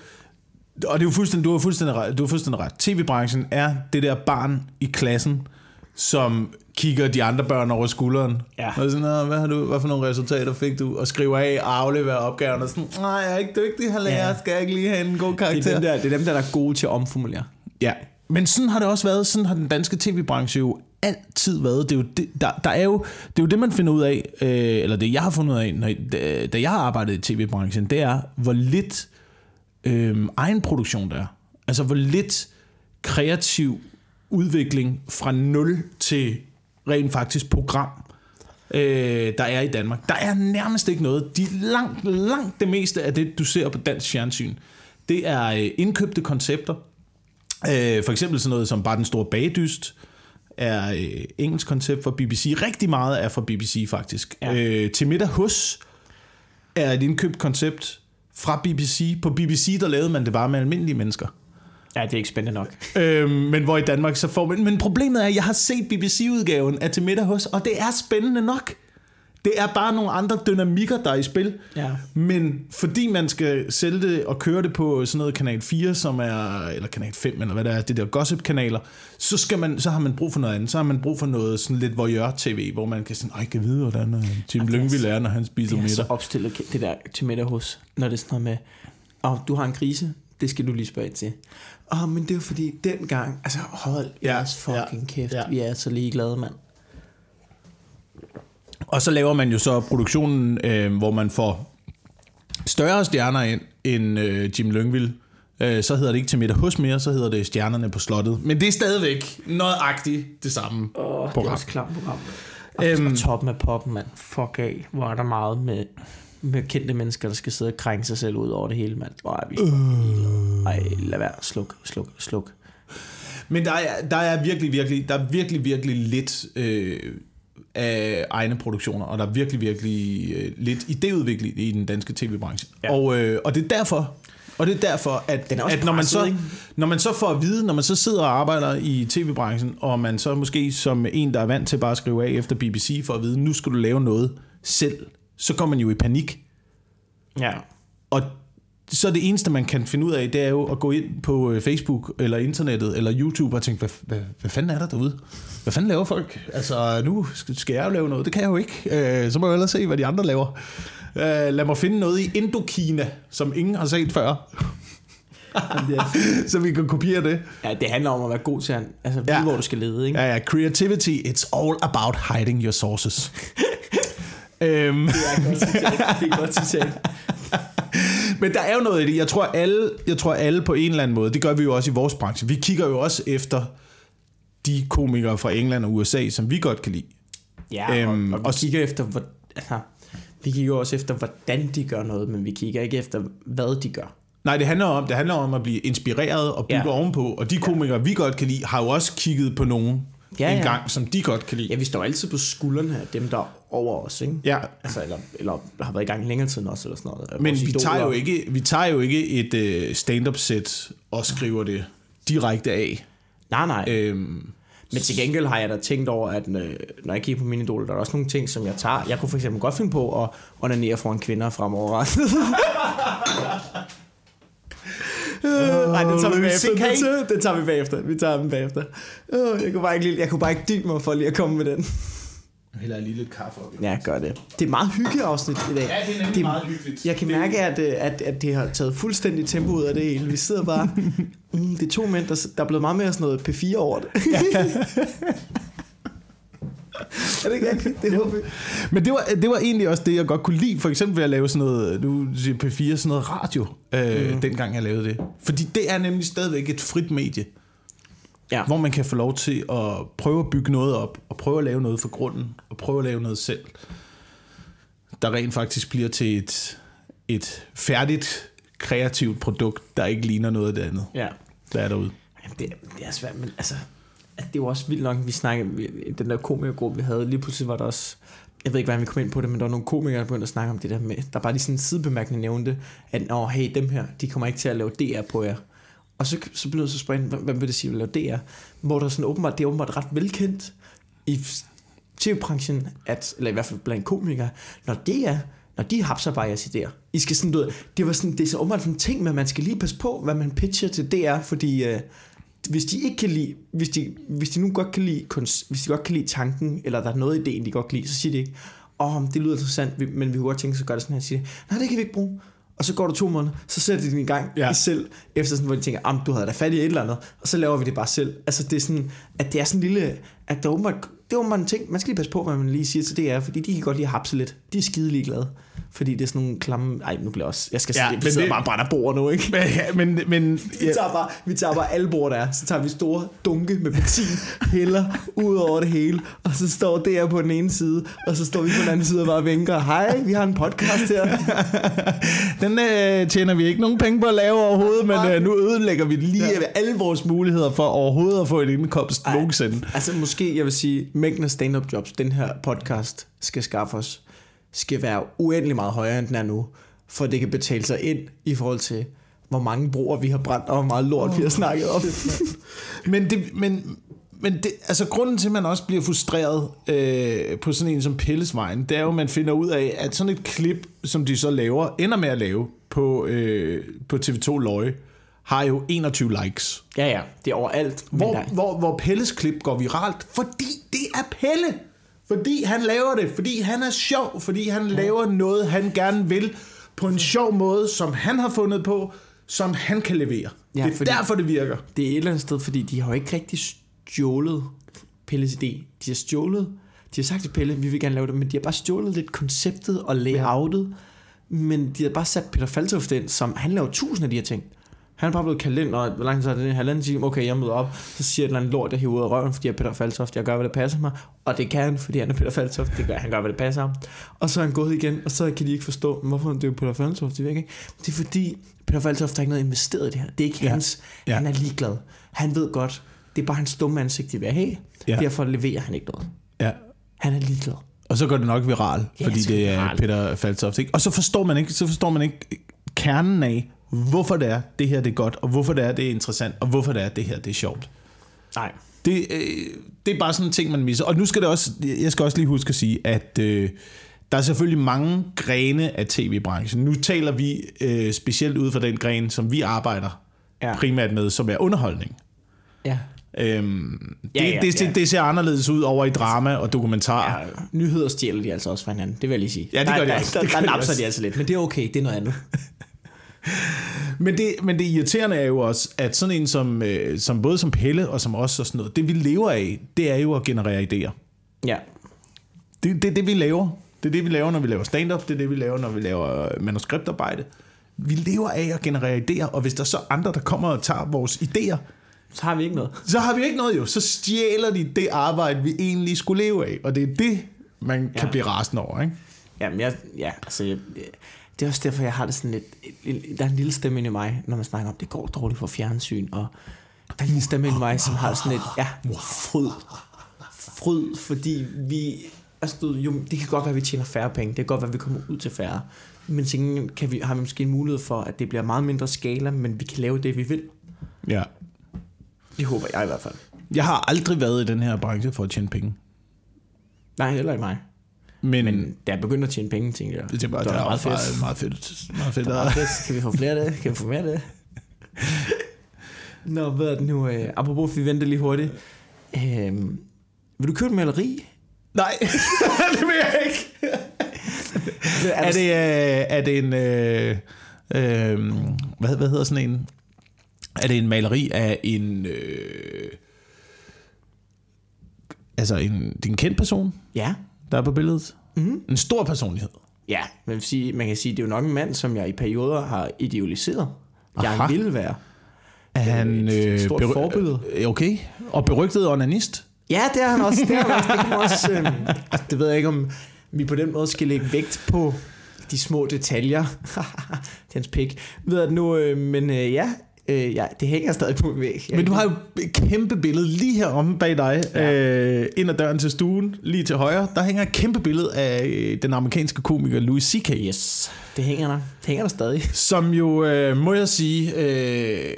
[SPEAKER 2] og det er jo fuldstændig, du har fuldstændig ret, du har fuldstændig ret. TV-branchen er det der barn i klassen, som kigger de andre børn over skulderen.
[SPEAKER 1] Ja.
[SPEAKER 2] Og sådan, "Nå, hvad, har du, hvad for nogle resultater fik du? Og skriver af og afleverer opgaven. Og sådan, nej, jeg er ikke dygtig, her lærer.
[SPEAKER 1] Ja.
[SPEAKER 2] Skal jeg ikke lige have en god
[SPEAKER 1] det
[SPEAKER 2] karakter?
[SPEAKER 1] er, dem der, det er dem, der er gode til at omformulere.
[SPEAKER 2] Ja, men sådan har det også været. Sådan har den danske tv-branche jo altid været. Det er jo det, der, der er jo, det er jo det, man finder ud af, øh, eller det jeg har fundet ud af, når, da, da jeg har arbejdet i tv-branchen, det er, hvor lidt øh, egenproduktion der er. Altså, hvor lidt kreativ udvikling fra 0 til rent faktisk program, øh, der er i Danmark. Der er nærmest ikke noget. De langt, langt det meste af det, du ser på dansk fjernsyn, det er øh, indkøbte koncepter. Øh, for eksempel sådan noget som Bare den store bagdyst, er øh, engelsk koncept fra BBC. Rigtig meget er fra BBC faktisk. Ja.
[SPEAKER 1] Ja.
[SPEAKER 2] Øh, til middag hos er et indkøbt koncept fra BBC. På BBC, der lavede man det bare med almindelige mennesker.
[SPEAKER 1] Ja, det er ikke spændende nok. <laughs>
[SPEAKER 2] Øhm, men hvor i Danmark så får man... Men problemet er, at jeg har set BBC-udgaven af Til middag hos, og det er spændende nok. Det er bare nogle andre dynamikker, der er i spil.
[SPEAKER 1] Ja.
[SPEAKER 2] Men fordi man skal sælge det og køre det på sådan noget kanal 4, som er, eller kanal 5, eller hvad det er, det der gossip-kanaler, så, skal man, så har man brug for noget andet. Så har man brug for noget sådan lidt voyeur-tv, hvor man kan sådan, ej, kan vide, hvordan øh, Tim
[SPEAKER 1] er
[SPEAKER 2] Lyngvild er, når han spiser
[SPEAKER 1] Det er så
[SPEAKER 2] middag.
[SPEAKER 1] opstillet det der til middag hos, når det er sådan noget med, åh, oh, du har en krise, det skal du lige spørge ind til. Åh, oh, men det er jo fordi, dengang, altså hold
[SPEAKER 2] Ja,
[SPEAKER 1] jeres fucking
[SPEAKER 2] ja,
[SPEAKER 1] kæft,
[SPEAKER 2] ja.
[SPEAKER 1] vi er så ligeglade, mand.
[SPEAKER 2] Og så laver man jo så produktionen, øh, hvor man får større stjerner ind end øh, Jim Lyngvild. Øh, så hedder det ikke til middag hos mere, så hedder det Stjernerne på Slottet. Men det er stadigvæk nøjagtigt det samme
[SPEAKER 1] oh, det er
[SPEAKER 2] program.
[SPEAKER 1] også et program. Og,
[SPEAKER 2] Øhm.
[SPEAKER 1] øhm, og toppen af poppen, mand. Fuck af. Hvor er der meget med, med kendte mennesker, der skal sidde og krænge sig selv ud over det hele, mand. Er vi fucking Ej, lad være. Sluk, sluk, sluk.
[SPEAKER 2] Men der er, der er virkelig, virkelig, der er virkelig, virkelig lidt øh, af egne produktioner, og der er virkelig, virkelig øh, lidt idéudvikling i den danske tv-branche. Ja. Og, øh, og det er derfor, og det er derfor, at,
[SPEAKER 1] Den er
[SPEAKER 2] at når, man så,
[SPEAKER 1] ikke?
[SPEAKER 2] når man så får at vide, når man så sidder og arbejder i tv-branchen, og man så måske som en, der er vant til bare at skrive af efter BBC, for at vide, nu skal du lave noget selv, så går man jo i panik.
[SPEAKER 1] Ja.
[SPEAKER 2] Og så det eneste, man kan finde ud af, det er jo at gå ind på øh, Facebook eller internettet eller YouTube og tænke, hvad, hvad, hvad fanden er der derude? Hvad fanden laver folk? Altså, nu skal jeg jo lave noget. Det kan jeg jo ikke. Øh, så må jeg ellers se, hvad de andre laver. Øh, lad mig finde noget i Indokina, som ingen har set før. <laughs> så vi kan kopiere det.
[SPEAKER 1] ja, det handler om at være god til at altså, vide,
[SPEAKER 2] ja.
[SPEAKER 1] hvor du skal lede, ikke?
[SPEAKER 2] Ja, ja. Creativity, it's all about hiding your sources. <laughs> øhm,
[SPEAKER 1] Det er godt citat. Det er godt citat. <laughs>
[SPEAKER 2] Men der er jo noget i det. Jeg tror, alle, jeg tror alle på en eller anden måde, det gør vi jo også i vores branche. Vi kigger jo også efter de komikere fra England og USA, som vi godt kan lide.
[SPEAKER 1] Ja,
[SPEAKER 2] Øhm,
[SPEAKER 1] øhm, og, og vi
[SPEAKER 2] og-
[SPEAKER 1] kigger efter, hvor, altså, vi kigger også efter, hvordan de gør noget, men vi kigger ikke efter, hvad de gør.
[SPEAKER 2] Nej, det handler om, det handler om at blive inspireret og bygge ja.
[SPEAKER 1] Ja.
[SPEAKER 2] ovenpå. Og de komikere, vi godt kan lide, har jo også kigget på nogen ja,
[SPEAKER 1] Ja,
[SPEAKER 2] en gang, som de godt kan lide.
[SPEAKER 1] Ja, vi står altid på skuldrene af dem, der er over os, ikke?
[SPEAKER 2] Ja,
[SPEAKER 1] Altså, eller, eller har været i gang længere tid end os, eller sådan noget.
[SPEAKER 2] men vi tager, jo ikke, vi tager jo ikke et øh, stand-up-sæt og skriver det direkte af.
[SPEAKER 1] Nej, nej. Øh.
[SPEAKER 2] Øhm,
[SPEAKER 1] Men til gengæld har jeg da tænkt over, at øh, når jeg kigger på mine idoler, der er også nogle ting, som jeg tager. Jeg kunne for eksempel godt finde på at onanere foran kvinder fremover. <laughs> Nej, det tager vi bagefter. Det tager, det tager vi bagefter. Vi tager dem bagefter. Jeg kunne bare ikke, lide- jeg kunne bare ikke dybe mig for lige at komme med den.
[SPEAKER 2] Heller lige lidt kaffe op.
[SPEAKER 1] Ja, gør det. Det er et meget hyggeafsnit i dag.
[SPEAKER 2] Ja, det er nemlig meget hyggeligt.
[SPEAKER 1] Jeg kan mærke, at, øh, at, at det har taget fuldstændig tempo ud af det hele. Vi sidder bare... <laughs> Mm, det er to mænd, der, der er blevet meget mere sådan noget P4 over det. <laughs> er det ikke rigtigt? Det vi.
[SPEAKER 2] Men det var, det var egentlig også det, jeg godt kunne lide. For eksempel ved at lave sådan noget, nu siger P4, sådan noget radio, øh, mm. dengang jeg lavede det. Fordi det er nemlig stadigvæk et frit medie,
[SPEAKER 1] Ja.
[SPEAKER 2] hvor man kan få lov til at prøve at bygge noget op, og prøve at lave noget for grunden, og prøve at lave noget selv, der rent faktisk bliver til et, et færdigt, kreativt produkt, der ikke ligner noget af det andet,
[SPEAKER 1] ja.
[SPEAKER 2] der er derude.
[SPEAKER 1] Jamen, det, det er svært, men altså at Det er jo også vildt nok, vi snakkede... Den der komikergruppe, vi havde, lige pludselig var der også... Jeg ved ikke, hvordan vi kom ind på det, men der var nogle komikere, der begyndte at snakke om det der med... Der bare lige sådan en sidebemærkning nævnte, at Nå, hey, dem her, de kommer ikke til at lave DR på jer. Og så, så blev det så spørge, hvad, hvad vil det sige at lave DR? Hvor der sådan åbenbart, det er åbenbart ret velkendt i tv-branchen, at, eller i hvert fald blandt komikere, når det er, når de hapser bare jeres idéer. I skal sådan, du ved, det var sådan, det er så åbenbart sådan en ting, men man skal lige passe på, hvad man pitcher til DR, fordi øh, hvis de ikke kan lide, hvis de, hvis de nu godt kan lide, kunst, hvis de godt kan lide tanken, eller der er noget i ideen, de godt kan lide, så siger de ikke, åh, oh, det lyder interessant, men vi kunne godt tænke os at gøre det sådan her, siger de, nej, det kan vi ikke bruge. Og så går der to måneder, så sætter de den i gang
[SPEAKER 2] Ja.
[SPEAKER 1] i selv, efter sådan, hvor de tænker, du havde da fat i et eller andet, og så laver vi det bare selv. Altså det er sådan, at det er sådan en lille, at der er åbenbart, det er åbenbart en ting, man skal lige passe på, hvad man lige siger til DR, fordi de kan godt lige hapse lidt. De er skide ligeglade, fordi det er sådan nogle klamme, ej, nu bliver jeg også, jeg skal
[SPEAKER 2] Ja,
[SPEAKER 1] ja,
[SPEAKER 2] men det-
[SPEAKER 1] bare og brænder bord nu, ikke?
[SPEAKER 2] Men, ja, men, men
[SPEAKER 1] Vi tager, bare, vi tager bare alle bord, der er. Så tager vi store dunke med benzin, hælder ud over det hele. Og så står der på den ene side, og så står vi på den anden side og bare vinker. Hej, vi har en podcast her. <laughs>
[SPEAKER 2] Den øh, tjener vi ikke nogen penge på at lave overhovedet, men øh, nu ødelægger vi lige ja. alle vores muligheder for overhovedet at få et indkomst nogensinde.
[SPEAKER 1] Altså måske, jeg vil sige, mængden af stand-up jobs, den her podcast skal skaffe os, skal være uendelig meget højere, end den er nu. For det kan betale sig ind i forhold til, hvor mange broer vi har brændt, og hvor meget lort vi har snakket om. <laughs>
[SPEAKER 2] Men, det, men, men det, altså grunden til, at man også bliver frustreret øh, på sådan en som Pelles vejen, det er jo, at man finder ud af, at sådan et klip, som de så laver, ender med at lave på, øh, på TV2 Løje, har jo 21 likes.
[SPEAKER 1] Ja, ja, det er overalt.
[SPEAKER 2] Hvor,
[SPEAKER 1] der-
[SPEAKER 2] hvor, hvor Pelles klip går viralt, fordi det er Pelle. Fordi han laver det, fordi han er sjov, fordi han laver noget, han gerne vil, på en sjov måde, som han har fundet på, som han kan levere.
[SPEAKER 1] Ja,
[SPEAKER 2] Ja, det er
[SPEAKER 1] fordi-
[SPEAKER 2] derfor, det virker.
[SPEAKER 1] Det er et eller andet sted, fordi de har jo ikke rigtig stjålet Pelles idé. De har stjålet, de har sagt til Pelle, vi vil gerne lave det, men de har bare stjålet lidt konceptet og layoutet. Men de har bare sat Peter Faltoft ind, som han laver tusind af de her ting. Han er bare blevet kaldt ind, og hvor lang tid er det? Halvanden time? Okay, jeg møder op. Så siger et eller andet lort, jeg hiver ud af røven, fordi jeg er Peter Faltoft. Jeg gør, hvad der passer mig. Og det kan han, fordi han er Peter Faltoft. Det gør, han gør, hvad det passer ham. Og så er han gået igen, og så kan de ikke forstå, hvorfor det er Peter Faltoft. Det virker ikke. Det er fordi, Peter Faltoft har ikke noget investeret i det her. Det er ikke
[SPEAKER 2] Ja.
[SPEAKER 1] hans.
[SPEAKER 2] Ja.
[SPEAKER 1] Han er ligeglad. Han ved godt, det er bare hans dumme ansigt, de vil have.
[SPEAKER 2] Ja.
[SPEAKER 1] Derfor leverer han ikke noget.
[SPEAKER 2] Ja.
[SPEAKER 1] Han er ligeglad.
[SPEAKER 2] Og så går det nok viral,
[SPEAKER 1] Ja,
[SPEAKER 2] fordi det
[SPEAKER 1] det
[SPEAKER 2] er
[SPEAKER 1] viralt.
[SPEAKER 2] Peter Faltoft. Ikke? Og så forstår man ikke, så forstår man ikke kernen af, hvorfor det er, det her det er godt, og hvorfor det er, det er interessant, og hvorfor det er, det her det er sjovt.
[SPEAKER 1] Nej.
[SPEAKER 2] Det, øh, det er bare sådan en ting, man misser. Og nu skal det også, jeg skal også lige huske at sige, at øh, der er selvfølgelig mange grene af tv-branchen. Nu taler vi øh, specielt ud fra den gren, som vi arbejder ja. Primært med, som er underholdning.
[SPEAKER 1] Ja.
[SPEAKER 2] Øhm,
[SPEAKER 1] Ja,
[SPEAKER 2] det,
[SPEAKER 1] ja,
[SPEAKER 2] det,
[SPEAKER 1] ja.
[SPEAKER 2] det, det ser anderledes ud over i drama og dokumentar.
[SPEAKER 1] ja. Nyheder stjæler de altså også fra hinanden. Det vil jeg lige sige.
[SPEAKER 2] Ja, det gør
[SPEAKER 1] der,
[SPEAKER 2] de
[SPEAKER 1] der,
[SPEAKER 2] også.
[SPEAKER 1] Der, der,
[SPEAKER 2] gør de
[SPEAKER 1] der napser de altså lidt, men det er okay. Det er noget andet. <laughs>
[SPEAKER 2] Men det, men det irriterende er jo også, at sådan en som, øh, som både som Pelle og som os og sådan noget, det vi lever af, det er jo at generere idéer.
[SPEAKER 1] Ja.
[SPEAKER 2] Det, det er det, vi laver. Det er det, vi laver, når vi laver stand-up. Det er det, vi laver, når vi laver øh, manuskriptarbejde. Vi lever af at generere idéer, og hvis der er så andre, der kommer og tager vores idéer,
[SPEAKER 1] Så har vi ikke noget.
[SPEAKER 2] så har vi ikke noget jo. Så stjæler de det arbejde, vi egentlig skulle leve af. Og det er det, man kan
[SPEAKER 1] Ja.
[SPEAKER 2] blive rasende over, ikke?
[SPEAKER 1] Jamen, jeg, ja, altså, jeg, det er også derfor, jeg har det sådan lidt... Der er en lille stemme inde i mig, når man snakker om, det går dårligt for fjernsyn, og der er en stemme inde i mig, som har sådan lidt, ja, fryd. Fryd, fordi vi... Altså, du, jo, det kan godt være, at vi tjener færre penge. Det kan godt være, at vi kommer ud til færre. Men gengæld kan vi, har vi måske en mulighed for, at det bliver meget mindre skala, men vi kan lave det, vi vil.
[SPEAKER 2] Ja.
[SPEAKER 1] Det håber jeg i hvert fald.
[SPEAKER 2] Jeg har aldrig været i den her branche for at tjene penge.
[SPEAKER 1] Nej, heller ikke mig.
[SPEAKER 2] Men,
[SPEAKER 1] Men da jeg begyndte at tjene penge, tænkte jeg,
[SPEAKER 2] det er bare
[SPEAKER 1] det
[SPEAKER 2] det
[SPEAKER 1] var
[SPEAKER 2] er
[SPEAKER 1] meget fedt.
[SPEAKER 2] meget, meget fedt. Meget fedt.
[SPEAKER 1] Det er meget fedt. Kan vi få flere af det? Kan vi få mere af det? Nå, hvad er det nu? Øh, apropos, vi venter lige hurtigt. Øh, vil du købe et maleri?
[SPEAKER 2] Nej, <laughs> det vil jeg ikke. Er det, øh, er det en... Øh, øh, hvad, hvad hedder sådan en? Er det en maleri af en... Øh, altså en, det er en kendt person,
[SPEAKER 1] Ja.
[SPEAKER 2] Der er på billedet?
[SPEAKER 1] Mm.
[SPEAKER 2] En stor personlighed.
[SPEAKER 1] Ja, man, vil sige, man kan sige, det er jo nok en mand, som jeg i perioder har idealiseret. Jeg
[SPEAKER 2] Aha.
[SPEAKER 1] ville være.
[SPEAKER 2] Er han
[SPEAKER 1] et
[SPEAKER 2] øh,
[SPEAKER 1] stort forbillede.
[SPEAKER 2] øh, Okay. Og berygtet onanist?
[SPEAKER 1] Ja, det er han også. Det, er han også. det, kan også <laughs> øh, altså, det ved jeg ikke, om vi på den måde skal lægge vægt på de små detaljer. <laughs> det er hans pik. Ved jeg nu, øh, men øh, ja, øh, ja, det hænger stadig på min væg.
[SPEAKER 2] Men du har jo et kæmpe billede lige her omme bag dig, ja.
[SPEAKER 1] Ja.
[SPEAKER 2] øh, ind ad døren til stuen, lige til højre. Der hænger et kæmpe billede af øh, den amerikanske komiker Louis C.K.,
[SPEAKER 1] Yes, det hænger der. Det hænger der stadig. <laughs>
[SPEAKER 2] som jo, øh, må jeg sige, øh,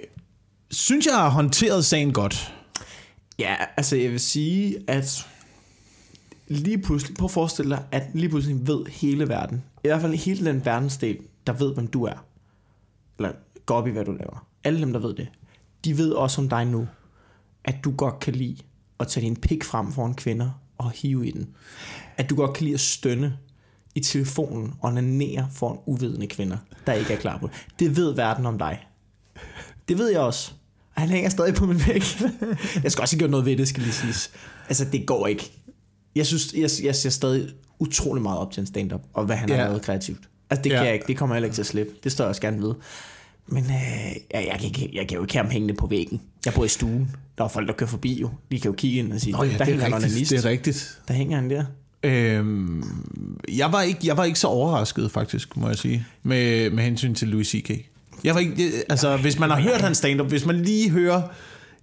[SPEAKER 2] synes jeg har håndteret sagen godt.
[SPEAKER 1] Ja, altså jeg vil sige, at lige pludselig, prøv at forestille dig, at lige pludselig ved hele verden, i hvert fald hele den verdensdel, der ved, hvem du er, eller går op i, hvad du laver. Alle dem, der ved det, de ved også om dig nu, at du godt kan lide at tage din pik frem foran kvinder og hive i den. At du godt kan lide at stønne i telefonen og nanere foran uvidende kvinder, der ikke er klar på det. Det ved verden om dig. Det ved jeg også. Og han hænger stadig på min væg. jeg skal også have gjort noget ved det, skal lige siges. Altså, det går ikke. Jeg synes, jeg, jeg ser stadig utrolig meget op til en stand-up, og hvad han har
[SPEAKER 2] Ja.
[SPEAKER 1] lavet kreativt. Altså, det
[SPEAKER 2] Ja.
[SPEAKER 1] kan jeg ikke. Det kommer jeg heller ikke til at slippe. Det står jeg også gerne ved. Men øh, jeg, jeg, kan ikke, jeg kan jo ikke have ham hængende på væggen. Jeg bor i stuen. Der er folk, der kører forbi jo. De kan jo kigge ind og sige,
[SPEAKER 2] Nå ja,
[SPEAKER 1] der
[SPEAKER 2] det
[SPEAKER 1] hænger
[SPEAKER 2] er
[SPEAKER 1] han
[SPEAKER 2] rigtigt.
[SPEAKER 1] onanist.
[SPEAKER 2] Det er rigtigt.
[SPEAKER 1] Der hænger han der.
[SPEAKER 2] Øhm, jeg, var ikke, jeg var ikke så overrasket, faktisk, må jeg sige, med, med hensyn til Louis C.K. Jeg var ikke, jeg- altså, hvis man har hørt hans stand-up, hvis man lige hører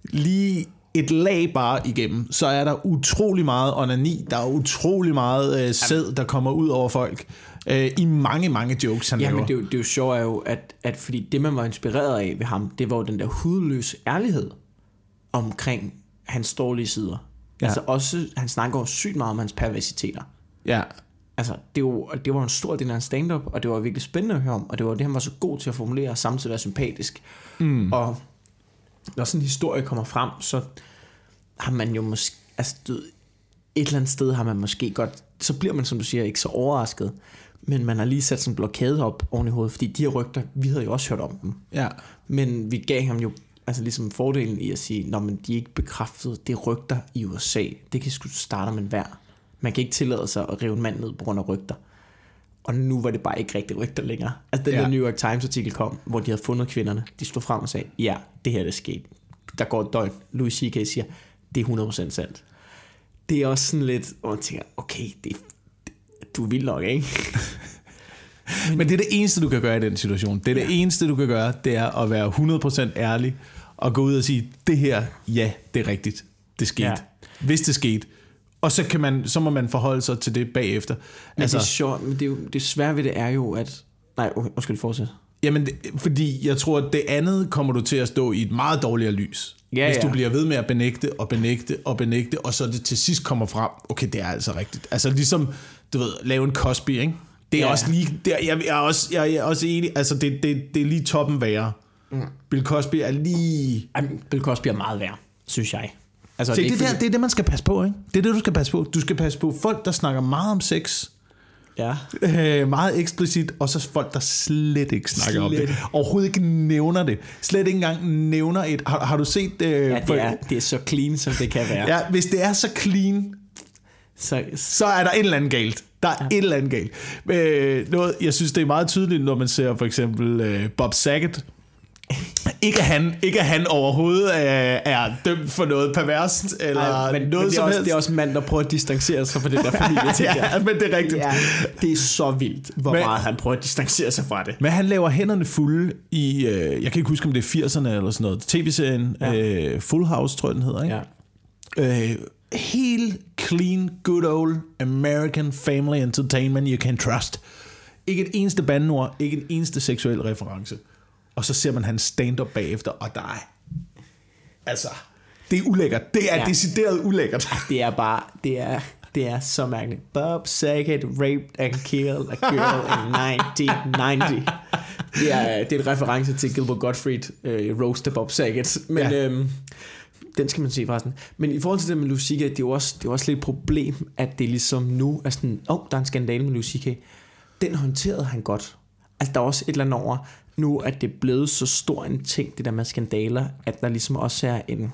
[SPEAKER 2] lige et lag bare igennem, så er der utrolig meget onani, der er utrolig meget øh, sæd, der kommer ud over folk, øh, i mange, mange jokes, han
[SPEAKER 1] Ja,
[SPEAKER 2] laver.
[SPEAKER 1] men det, er jo- det er jo sjovt er jo, at, at fordi det, man var inspireret af ved ham, det var jo den der hudløse ærlighed omkring hans dårlige sider.
[SPEAKER 2] Ja.
[SPEAKER 1] Altså også, han snakker jo sygt meget om hans perversiteter.
[SPEAKER 2] Ja,
[SPEAKER 1] Altså, det, jo, det var en stor del af hans stand-up, og det var virkelig spændende at høre om, og det var det, han var så god til at formulere, og samtidig være sympatisk. Mm. Og når sådan en historie kommer frem, så har man jo måske, altså du, et eller andet sted har man måske godt, så bliver man, som du siger, ikke så overrasket, men man har lige sat sådan en blokade op oven i hovedet, fordi de her rygter, vi havde jo også hørt om dem.
[SPEAKER 2] ja.
[SPEAKER 1] Men vi gav ham jo altså ligesom fordelen i at sige, når men de er ikke bekræftet, det er rygter i USA. Det kan sgu starte med hver. Man kan ikke tillade sig at rive en mand ned på grund af rygter. Og nu var det bare ikke rigtig rygter længere. Altså den Ja. der New York Times artikel kom, hvor de havde fundet kvinderne. De stod frem og sagde, ja, det her er det sket. Der går et døgn. Louis C.K. siger, det er 100% sandt. Det er også sådan lidt, hvor man tænker, okay, det, det, du er vild nok, ikke? <laughs>
[SPEAKER 2] Men det er det eneste, du kan gøre i den situation. Det er det eneste, du kan gøre, det er at være 100% ærlig og gå ud og sige, det her, ja, det er rigtigt. Det skete. Ja.
[SPEAKER 1] Ja.
[SPEAKER 2] Hvis det skete. Og så, kan man, så må man forholde sig til det bagefter.
[SPEAKER 1] Men altså, det er sjovt, men det, er jo, det svære ved det er jo, at... Nej, okay, undskyld, fortsæt.
[SPEAKER 2] Jamen, det, fordi jeg tror, at det andet kommer du til at stå i et meget dårligere lys.
[SPEAKER 1] Ja,
[SPEAKER 2] Hvis du
[SPEAKER 1] ja.
[SPEAKER 2] bliver ved med at benægte og benægte og benægte, og så det til sidst kommer frem, okay, det er altså rigtigt. Altså ligesom, du ved, lave en Cosby, ikke? Det er
[SPEAKER 1] Ja.
[SPEAKER 2] også lige, det er, jeg, jeg, er også, jeg, er også enig, altså det, det, det er lige toppen værre. Mm. Bill Cosby er lige...
[SPEAKER 1] Ej, men Bill Cosby er meget værd, synes jeg. Altså,
[SPEAKER 2] Se,
[SPEAKER 1] er
[SPEAKER 2] det, det, der, det er det, man skal passe på, ikke? Det er det, du skal passe på. Du skal passe på folk, der snakker meget om sex,
[SPEAKER 1] Ja.
[SPEAKER 2] øh, meget eksplicit, og så folk, der slet ikke snakker om
[SPEAKER 1] Slet
[SPEAKER 2] det. Overhovedet ikke nævner det. Slet ikke engang nævner et... Har, har du set... Øh,
[SPEAKER 1] Ja, det er, det er så clean, som det kan være.
[SPEAKER 2] Ja, hvis det er så clean,
[SPEAKER 1] Så,
[SPEAKER 2] så er der et eller andet galt. Der er ja. et eller andet galt. Øh, noget, jeg synes, det er meget tydeligt, når man ser for eksempel øh, Bob Saget. Ikke at han, ikke at han overhovedet øh, er dømt for noget perverst, eller
[SPEAKER 1] Ej, men,
[SPEAKER 2] noget
[SPEAKER 1] men det, er
[SPEAKER 2] som
[SPEAKER 1] også,
[SPEAKER 2] helst.
[SPEAKER 1] det er også mand, der prøver at distancere sig fra den der familie. der. <laughs>
[SPEAKER 2] ja, men det er rigtigt.
[SPEAKER 1] ja, det er så vildt, hvor
[SPEAKER 2] Men-
[SPEAKER 1] meget han prøver at distancere sig fra det.
[SPEAKER 2] Men han laver hænderne fulde i, øh, jeg kan ikke huske, om det er 80'erne eller sådan noget, tv-serien ja.
[SPEAKER 1] Ja.
[SPEAKER 2] øh, Full House, tror jeg, den hedder, ikke?
[SPEAKER 1] Ja.
[SPEAKER 2] Øh, helt clean, good old American family entertainment you can trust. Ikke et eneste bandeord, ikke en eneste seksuel reference. Og så ser man hans stand-up bagefter, og der er... Altså, det er ulækkert. Det er ja. Decideret ulækkert.
[SPEAKER 1] Det er bare, det er, det er så mærkeligt. Bob Saget raped and killed a girl in 1990. Det er, det er en reference til Gilbert Gottfried, øh, roast af Bob Saget. Men
[SPEAKER 2] ja.
[SPEAKER 1] øhm, den skal man se forresten. Men i forhold til det med Louis C.K., det er jo også, det er også lidt et problem, at det ligesom nu er sådan, åh, oh, der er en skandale med Louis C.K. Den håndterede han godt. Altså, der er også et eller andet over, nu at det er blevet så stor en ting, det der med skandaler, at der ligesom også er en,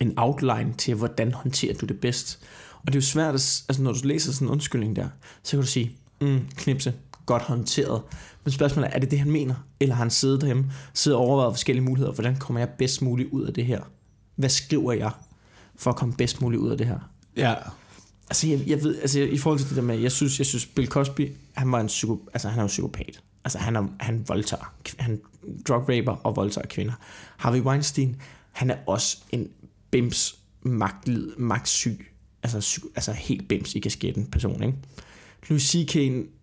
[SPEAKER 1] en outline til, hvordan håndterer du det bedst. Og det er jo svært, at, altså når du læser sådan en undskyldning der, så kan du sige, mm, knipse, godt håndteret. Men spørgsmålet er, er det det, han mener? Eller har han siddet derhjemme, siddet og overvejet forskellige muligheder, hvordan kommer jeg bedst muligt ud af det her? Hvad skriver jeg, for at komme bedst muligt ud af det her?
[SPEAKER 2] Ja.
[SPEAKER 1] Altså, jeg, jeg ved, altså, i forhold til det der med, jeg synes, jeg synes Bill Cosby, han var en psyko, altså, han er jo psykopat. Altså, han, er, han voldtager, han drug raper og voldtager kvinder. Harvey Weinstein, han er også en bims magtlid, magtsyg, altså, psy, altså helt bims i kasketten person, ikke? Louis C.K.,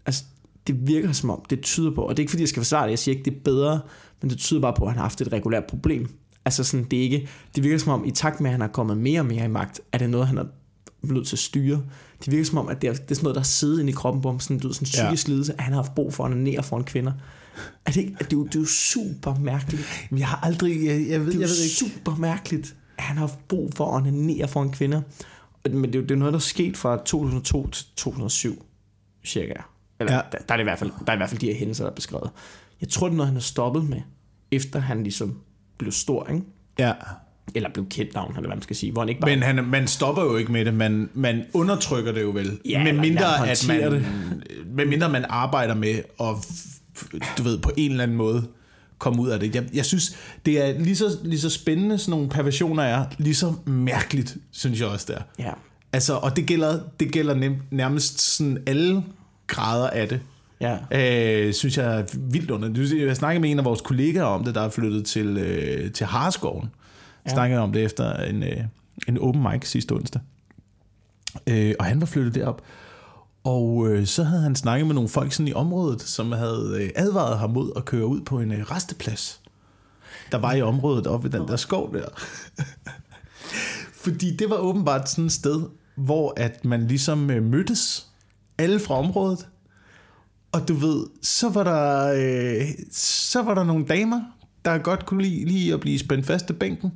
[SPEAKER 1] altså, det virker som om, det tyder på, og det er ikke fordi, jeg skal forsvare det, jeg siger ikke, det er bedre, men det tyder bare på, at han har haft et regulært problem. Altså sådan, det er ikke, det virker som om, i takt med, at han er kommet mere og mere i magt, er det noget, han er nødt til at styre. Det virker som om, at det er, det er sådan noget, der sidder inde i kroppen på ham, sådan, du sådan en
[SPEAKER 2] Ja.
[SPEAKER 1] psykisk lidelse, at han har haft brug for at onanere foran kvinder. Er det, ikke, det, er jo, det er jo super mærkeligt.
[SPEAKER 2] Jeg har aldrig... Jeg, jeg ved,
[SPEAKER 1] Det er
[SPEAKER 2] jeg ved ikke...
[SPEAKER 1] super mærkeligt, at han har haft brug for at onanere foran kvinder. Men det er jo det er noget, der er sket fra 2002 til 2007, cirka. Eller
[SPEAKER 2] ja.
[SPEAKER 1] der, der, er det i hvert fald, der er i hvert fald de her hændelser, der er beskrevet. Jeg tror, det er noget, han har stoppet med, efter han ligesom blev stor, ikke?
[SPEAKER 2] Ja.
[SPEAKER 1] Eller blev kendt navn, eller hvad man skal sige. Hvor han ikke bare...
[SPEAKER 2] Men han, man stopper jo ikke med det, man, man undertrykker det jo vel.
[SPEAKER 1] Ja,
[SPEAKER 2] med mindre, at man,
[SPEAKER 1] håndtere
[SPEAKER 2] med mindre man arbejder med at, du ved, på en eller anden måde komme ud af det. Jeg, jeg synes, det er lige så, lige så spændende, sådan nogle perversioner er, lige så mærkeligt, synes jeg også, det er.
[SPEAKER 1] Ja.
[SPEAKER 2] Altså, og det gælder, det gælder nem, nærmest sådan alle grader af det.
[SPEAKER 1] Ja.
[SPEAKER 2] Øh, synes jeg er vildt under. Jeg snakkede med en af vores kollegaer om det, der er flyttet til, øh, til Harskoven. Jeg
[SPEAKER 1] Ja.
[SPEAKER 2] snakkede om det efter en, øh, en open mic sidste onsdag. Øh, og han var flyttet derop. Og øh, så havde han snakket med nogle folk sådan i området, som havde øh, advaret ham mod at køre ud på en øh, resteplads. Der var i området oppe i den der skov der. <laughs> Fordi det var åbenbart sådan et sted, hvor at man ligesom øh, mødtes, alle fra området. Og du ved, så var der, øh, så var der nogle damer, der godt kunne lide lige at blive spændt fast i bænken.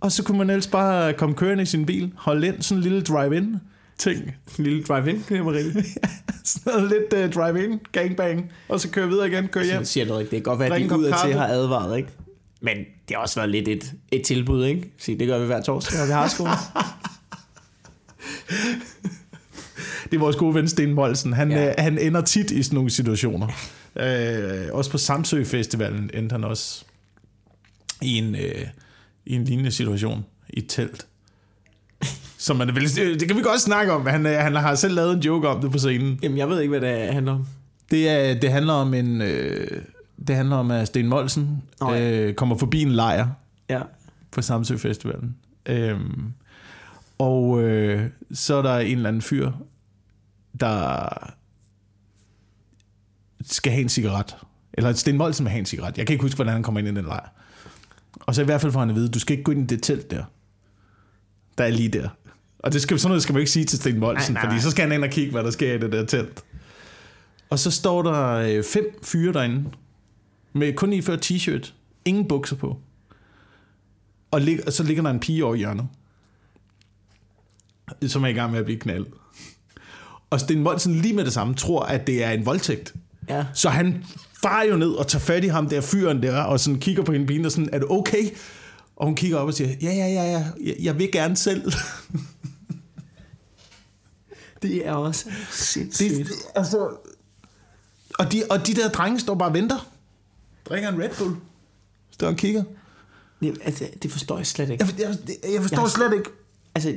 [SPEAKER 2] Og så kunne man ellers bare komme kørende i sin bil, holde ind, sådan en lille drive-in ting.
[SPEAKER 1] En lille drive-in knemmeri. <laughs>
[SPEAKER 2] sådan noget lidt uh, drive-in, gangbang, og så køre videre igen, køre hjem.
[SPEAKER 1] Jeg siger noget ikke. Det kan godt være, at de ud til har advaret, ikke? Men det har også været lidt et, et tilbud, ikke? Så det gør vi hver torsdag, når vi har skole. <laughs>
[SPEAKER 2] Det er vores gode ven Sten Molsen. Han,
[SPEAKER 1] Ja.
[SPEAKER 2] øh, han ender tit i sådan nogle situationer. Øh, også på Samsø Festivalen endte han også i en, øh, i en lignende situation i et telt. Som man vel, øh, det kan vi godt snakke om. Han, øh, han har selv lavet en joke om det på scenen.
[SPEAKER 1] Jamen, jeg ved ikke, hvad det handler om.
[SPEAKER 2] Det, er, det handler om en... Øh, det handler om, at Sten Molsen
[SPEAKER 1] Nå ja.
[SPEAKER 2] øh, kommer forbi en lejr
[SPEAKER 1] Ja.
[SPEAKER 2] på Samsø Festivalen. Øhm, og øh, så er der en eller anden fyr, der skal have en cigaret. Eller Sten Molsen vil have en cigaret. Jeg kan ikke huske, hvordan han kommer ind i den lejr. Og så i hvert fald får han at vide, du skal ikke gå ind i det telt der. Der er lige der. Og det skal, sådan noget skal man ikke sige til Sten Molsen,
[SPEAKER 1] Nej, nej,
[SPEAKER 2] fordi så skal han ind og kigge, hvad der sker i det der telt. Og så står der øh, fem fyre derinde, med kun iført t-shirt, ingen bukser på. Og, lig, og så ligger der en pige over i hjørnet, som er i gang med at blive knaldet. Og Sten Molsen lige med det samme tror, at det er en voldtægt.
[SPEAKER 1] Ja.
[SPEAKER 2] Så han farer jo ned og tager fat i ham der fyren der, og sådan kigger på hende pigen og sådan, er det okay? Og hun kigger op og siger, ja, ja, ja, ja, jeg- jeg vil gerne selv. <laughs>
[SPEAKER 1] Det er også sindssygt.
[SPEAKER 2] Det, altså, og, de, og de der drenge står bare og venter. Drikker en Red Bull. Står og kigger.
[SPEAKER 1] Det, altså, det forstår jeg slet ikke.
[SPEAKER 2] Jeg, jeg, jeg forstår
[SPEAKER 1] Jeg-
[SPEAKER 2] slet ikke.
[SPEAKER 1] Altså,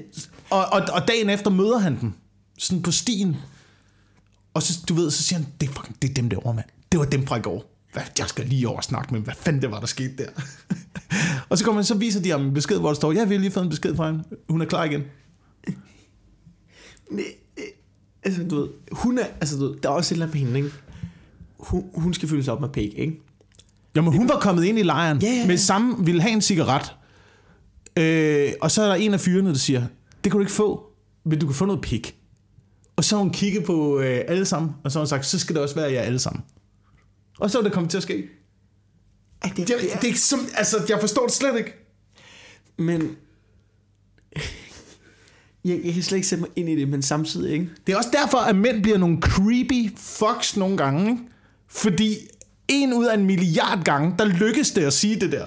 [SPEAKER 2] Og, og, og dagen efter møder han dem. Sådan på stien. Og så, du ved, så siger han, det er, fucking, det er dem derovre, mand. Det var dem fra i går. Hvad, jeg skal lige over og snakke med dem. Hvad fanden det var, der skete der? <laughs> og så kommer han, så viser de ham en besked, hvor der står, ja, vi har lige fået en besked fra hende. Hun er klar igen.
[SPEAKER 1] det, altså, du ved, hun er, altså, du ved, der er også et eller andet med hende, ikke? Hun, hun skal fyldes op med pæk, ikke?
[SPEAKER 2] Jamen, hun var kommet ind i lejren
[SPEAKER 1] Ja, ja, ja.
[SPEAKER 2] med samme, ville have en cigaret. Øh, og så er der en af fyrene, der siger, det kan du ikke få, men du kan få noget pik. Og så har hun kigget på øh, alle sammen, og så har hun sagt, så skal det også være jer alle sammen. Og så er det kommet til at ske.
[SPEAKER 1] Ej, det,
[SPEAKER 2] Det, det, det er som, altså, jeg forstår det slet ikke.
[SPEAKER 1] Men... Jeg, jeg kan slet ikke sætte mig ind i det, men samtidig, ikke?
[SPEAKER 2] Det er også derfor, at mænd bliver nogle creepy fucks nogle gange. Ikke? Fordi en ud af en milliard gange, der lykkes det at sige det der.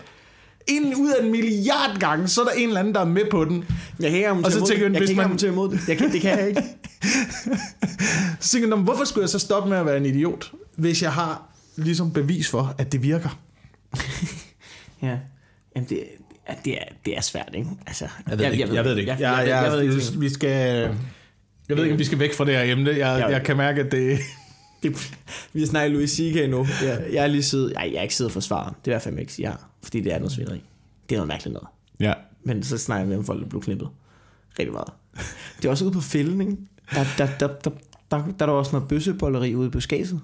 [SPEAKER 2] En ud af en milliard gange, så er der en eller anden, der er med på den.
[SPEAKER 1] Jeg kan ikke
[SPEAKER 2] Og
[SPEAKER 1] argumentere
[SPEAKER 2] så
[SPEAKER 1] imod
[SPEAKER 2] tænker
[SPEAKER 1] det.
[SPEAKER 2] jeg,
[SPEAKER 1] Jeg
[SPEAKER 2] hvis
[SPEAKER 1] kan ikke
[SPEAKER 2] man-
[SPEAKER 1] argumentere imod det. Jeg kan, det kan jeg ikke. <laughs>
[SPEAKER 2] Så tænker jeg, "Nå, men hvorfor skulle jeg så stoppe med at være en idiot, hvis jeg har ligesom bevis for, at det virker? <laughs>
[SPEAKER 1] Ja. Jamen, det, ja, det, er, det er svært, ikke? Altså,
[SPEAKER 2] Jeg ved, ikke. Jeg ved det ikke.
[SPEAKER 1] Jeg,
[SPEAKER 2] Jeg,
[SPEAKER 1] jeg,
[SPEAKER 2] jeg,
[SPEAKER 1] jeg, ved ikke.
[SPEAKER 2] vi skal... Jeg ved ikke, om vi skal væk fra det her emne. Jeg,
[SPEAKER 1] Ja.
[SPEAKER 2] jeg kan mærke, at det...
[SPEAKER 1] Det, vi har snakket Louis C.K. nu. Jeg, jeg er lige siddet... Ej, jeg er ikke siddet og forsvaret. Det er i hvert fald ikke jeg har. Fordi det er noget svineri. Det er noget mærkeligt noget.
[SPEAKER 2] Ja.
[SPEAKER 1] Men så snakker vi om folk, der blev knippet. Rigtig meget. <laughs> Det er også ude på fælden, ikke? Der, der, der, der, der, der, der er der også noget bøssebolleri ude på skæset.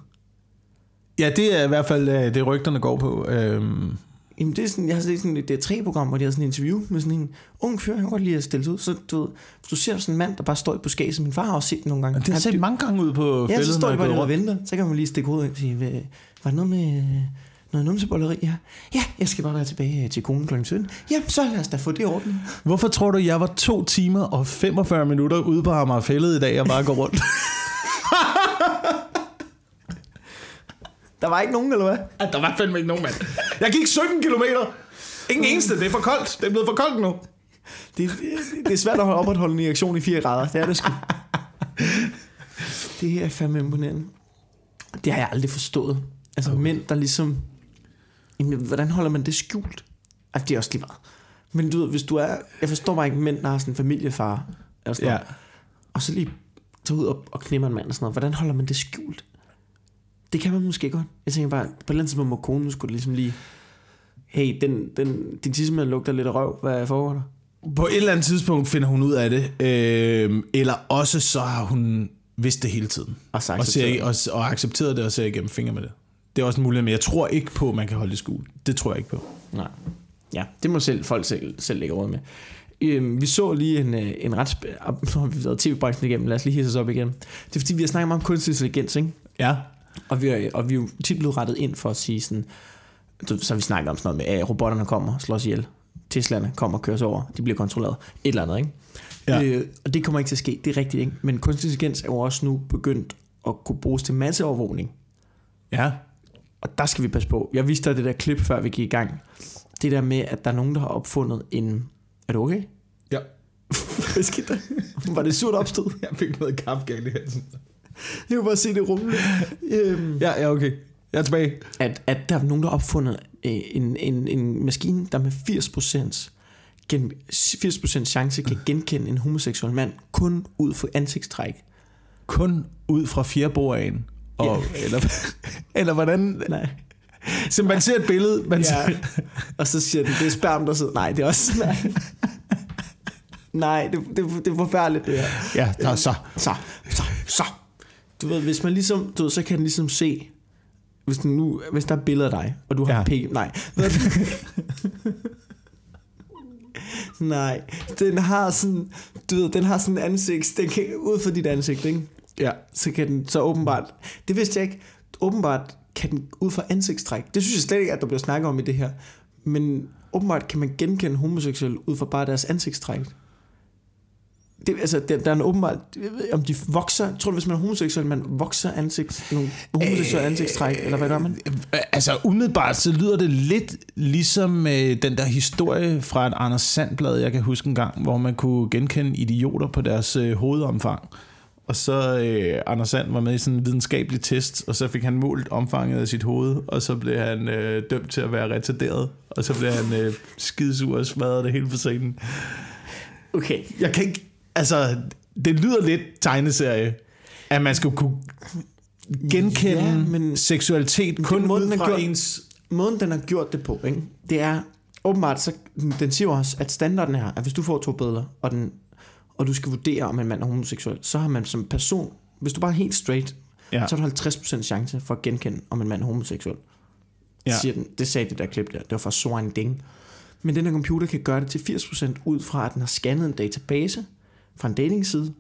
[SPEAKER 2] ja, det er i hvert fald øh, det, rygterne går på. Øhm,
[SPEAKER 1] Jamen, det er sådan, jeg har set sådan et D3-program, hvor de har sådan en interview med sådan en ung fyr, han kan godt lide at stille sig ud. Så du, ved, hvis du ser sådan en mand, der bare står i buskaget, min far har også set det nogle gange.
[SPEAKER 2] det har
[SPEAKER 1] Han-
[SPEAKER 2] set mange gange ud på
[SPEAKER 1] Ja,
[SPEAKER 2] fælden,
[SPEAKER 1] så står de bare og venter. Så kan man lige stikke hovedet ind og sige, "Hvad- var det noget med noget numsebolleri? Ja. ja, jeg skal bare være tilbage øh, til konen kl. 17. Ja, så lad os da få det orden.
[SPEAKER 2] Hvorfor tror du, jeg var to timer og 45 minutter ude på Amager Fælled i dag, og bare går rundt? <laughs>
[SPEAKER 1] Der var ikke nogen, eller hvad?
[SPEAKER 2] At der var fandme ikke nogen mand. Jeg gik 17 kilometer. Ingen eneste, det er for koldt. Det er blevet for koldt nu.
[SPEAKER 1] Det, det, det er svært at holde opretholde en reaktion i 4 grader. Det er det sgu. Det er fandme imponerende. Det har jeg aldrig forstået. Altså okay. mænd, der ligesom... Jamen, hvordan holder man det skjult? Altså, det er også lige meget. Men du ved, hvis du er... Jeg forstår bare ikke mænd, der har sådan en familiefar. Eller sådan
[SPEAKER 2] Ja.
[SPEAKER 1] noget, og så lige tage ud og, og knipper en mand og sådan noget. Hvordan holder man det skjult? Det kan man måske godt. Jeg tænker bare, på et eller andet tidspunkt må konen skulle ligesom lige... Hey, den, den, din tissemand lugter lidt af røv. Hvad foregår der?
[SPEAKER 2] På et eller andet tidspunkt finder hun ud af det. Øh, eller også så har hun vidst det hele tiden.
[SPEAKER 1] Og så
[SPEAKER 2] Og, ser, og, og accepteret det og ser igennem fingre med det. Det er også en mulighed, men jeg tror ikke på, at man kan holde det skjult. Det tror jeg ikke på.
[SPEAKER 1] Nej. Ja, det må selv, folk selv, selv lægge råd med. Øhm, vi så lige en, øh, en ret... Sp- nu har vi været tv-branchen igennem, lad os lige hisse os op igen. Det er fordi, vi har snakket meget om kunstig intelligens, ikke?
[SPEAKER 2] Ja.
[SPEAKER 1] Og vi, er, og vi er jo tit blevet rettet ind for at sige sådan... Så vi snakket om sådan noget med, at robotterne kommer og slår os ihjel. Teslaerne kommer og kører os over. De bliver kontrolleret. Et eller andet, ikke?
[SPEAKER 2] Ja.
[SPEAKER 1] Øh, og det kommer ikke til at ske. Det er rigtigt, ikke? Men kunstig intelligens er jo også nu begyndt at kunne bruges til masseovervågning.
[SPEAKER 2] Ja.
[SPEAKER 1] Og der skal vi passe på. Jeg viste dig det der klip, før vi gik i gang. Det der med, at der er nogen, der har opfundet en... Er du okay?
[SPEAKER 2] Ja. <laughs>
[SPEAKER 1] Hvad skete der? Var det surt opstød?
[SPEAKER 2] Jeg fik noget kaffe galt i halsen.
[SPEAKER 1] Jeg kunne bare se det rumle. Øhm,
[SPEAKER 2] Ja, ja, okay. Jeg er tilbage.
[SPEAKER 1] at, at der er nogen, der har opfundet øh, en, en, en maskine, der med 80%, gen, 80% chance kan genkende en homoseksuel mand, kun ud fra ansigtstræk.
[SPEAKER 2] Kun ud fra fjerboagen. Og, eller, <laughs> eller hvordan...
[SPEAKER 1] Nej.
[SPEAKER 2] Så man ser et billede, man
[SPEAKER 1] Ja.
[SPEAKER 2] ser,
[SPEAKER 1] Og så siger den, det er sperm, der sidder. Nej, det er også... Nej, nej det, det, det er forfærdeligt, det her.
[SPEAKER 2] ja, er så.
[SPEAKER 1] Så, så, så. Du ved, hvis man ligesom, du ved, så kan den ligesom se, hvis, den nu, hvis der er billeder af dig, og du har
[SPEAKER 2] Ja.
[SPEAKER 1] pæk, nej. Nej, den har sådan, du ved, den har sådan en ansigt, den kan, ud fra dit ansigt, ikke?
[SPEAKER 2] Ja.
[SPEAKER 1] Så kan den, så åbenbart, det vidste jeg ikke, åbenbart kan den ud fra ansigtstræk, det synes jeg slet ikke, at der bliver snakket om i det her, men åbenbart kan man genkende homoseksuelle ud fra bare deres ansigtstræk. Det, altså, der, der er en åbenbart, om de vokser, tror du, hvis man er homoseksuel, man vokser ansigt, nogle homoseksuelle ansigtstræk, eller hvad gør man?
[SPEAKER 2] Altså umiddelbart så lyder det lidt ligesom øh, den der historie fra et Anders Sandblad, jeg kan huske en gang, hvor man kunne genkende idioter på deres øh, hovedomfang. Og så øh, Anders Sand var med i sådan en videnskabelig test, og så fik han målt omfanget af sit hoved, og så blev han øh, dømt til at være retarderet, og så blev han øh, skidesur og smadret det hele på scenen.
[SPEAKER 1] Okay,
[SPEAKER 2] Jeg kan ikke, altså, det lyder lidt tegneserie, at man skal kunne genkende
[SPEAKER 1] Ja, men-
[SPEAKER 2] seksualitet kun
[SPEAKER 1] måden,
[SPEAKER 2] ud
[SPEAKER 1] den
[SPEAKER 2] fra
[SPEAKER 1] gjort-
[SPEAKER 2] ens...
[SPEAKER 1] måden den har gjort det på, ikke? det er åbenbart, så den siger også, at standarden er, at hvis du får to billeder, og, den, og du skal vurdere, om en mand er homoseksuel, så har man som person, hvis du bare er helt straight,
[SPEAKER 2] Ja.
[SPEAKER 1] så har du 50% chance for at genkende, om en mand er homoseksuel.
[SPEAKER 2] Ja.
[SPEAKER 1] Siger den, det sagde det der klip der, det var fra Soren Ding. Men den her computer kan gøre det til 80% ud fra, at den har scannet en database fra en datingside,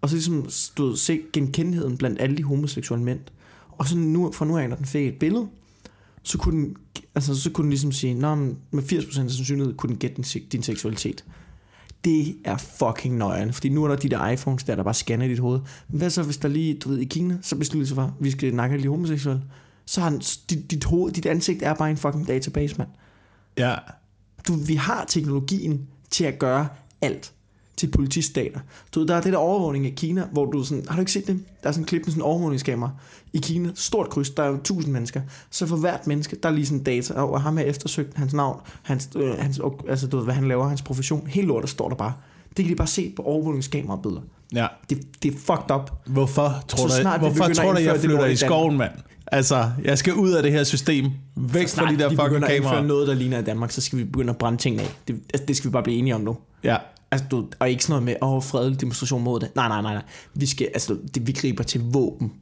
[SPEAKER 1] og så ligesom stod se genkendeligheden blandt alle de homoseksuelle mænd. Og så nu, fra nu af, når den fik et billede, så kunne den, altså, så kunne den ligesom sige, Nå, med 80% sandsynlighed kunne den gætte din, din seksualitet. Det er fucking nøjeren, fordi nu er der de der iPhones der, der bare scanner dit hoved. Men hvad så, hvis der lige, du ved, i Kina, så beslutter sig for, vi skal nakke alle de homoseksuelle. Så har dit, dit, hoved, dit ansigt er bare en fucking database, mand.
[SPEAKER 2] Ja.
[SPEAKER 1] Du, vi har teknologien til at gøre alt til politistater. Du ved, der er det der overvågning i Kina, hvor du sådan, har du ikke set det? Der er sådan en klip med sådan en overvågningskamera i Kina, stort kryds, der er jo tusind mennesker. Så for hvert menneske, der er lige sådan data, og ham er eftersøgt, hans navn, hans, øh, hans, altså du ved, hvad han laver, hans profession, helt lort, der står der bare. Det kan de bare se på overvågningskamerabilleder.
[SPEAKER 2] ja.
[SPEAKER 1] Det, det er fucked up.
[SPEAKER 2] Hvorfor tror
[SPEAKER 1] Så
[SPEAKER 2] du,
[SPEAKER 1] snart
[SPEAKER 2] hvorfor tror du, jeg flytter
[SPEAKER 1] i
[SPEAKER 2] skoven, mand? Altså, jeg skal ud af det her system. Væk fra de der
[SPEAKER 1] de
[SPEAKER 2] fucking
[SPEAKER 1] begynder at indføre
[SPEAKER 2] kameraer.
[SPEAKER 1] noget, der ligner i Danmark, så skal vi begynde at brænde tingene af. Det, altså, det skal vi bare blive enige om nu.
[SPEAKER 2] Ja.
[SPEAKER 1] Altså, du, og ikke sådan noget med, åh, oh, fredelig demonstration mod det. Nej, nej, nej, nej. Vi, skal, altså, det, vi griber til våben.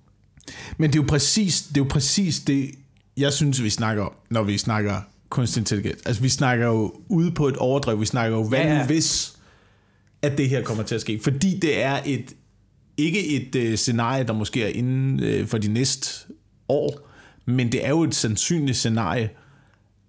[SPEAKER 2] Men det er jo præcis det, er jo præcis det jeg synes, vi snakker om, når vi snakker kunstig intelligens. Altså, vi snakker jo ude på et overdrev. Vi snakker jo, hvad
[SPEAKER 1] ja,
[SPEAKER 2] ja. hvis, at det her kommer til at ske. Fordi det er et, ikke et øh, scenarie, der måske er inden øh, for de næste år, men det er jo et sandsynligt scenarie,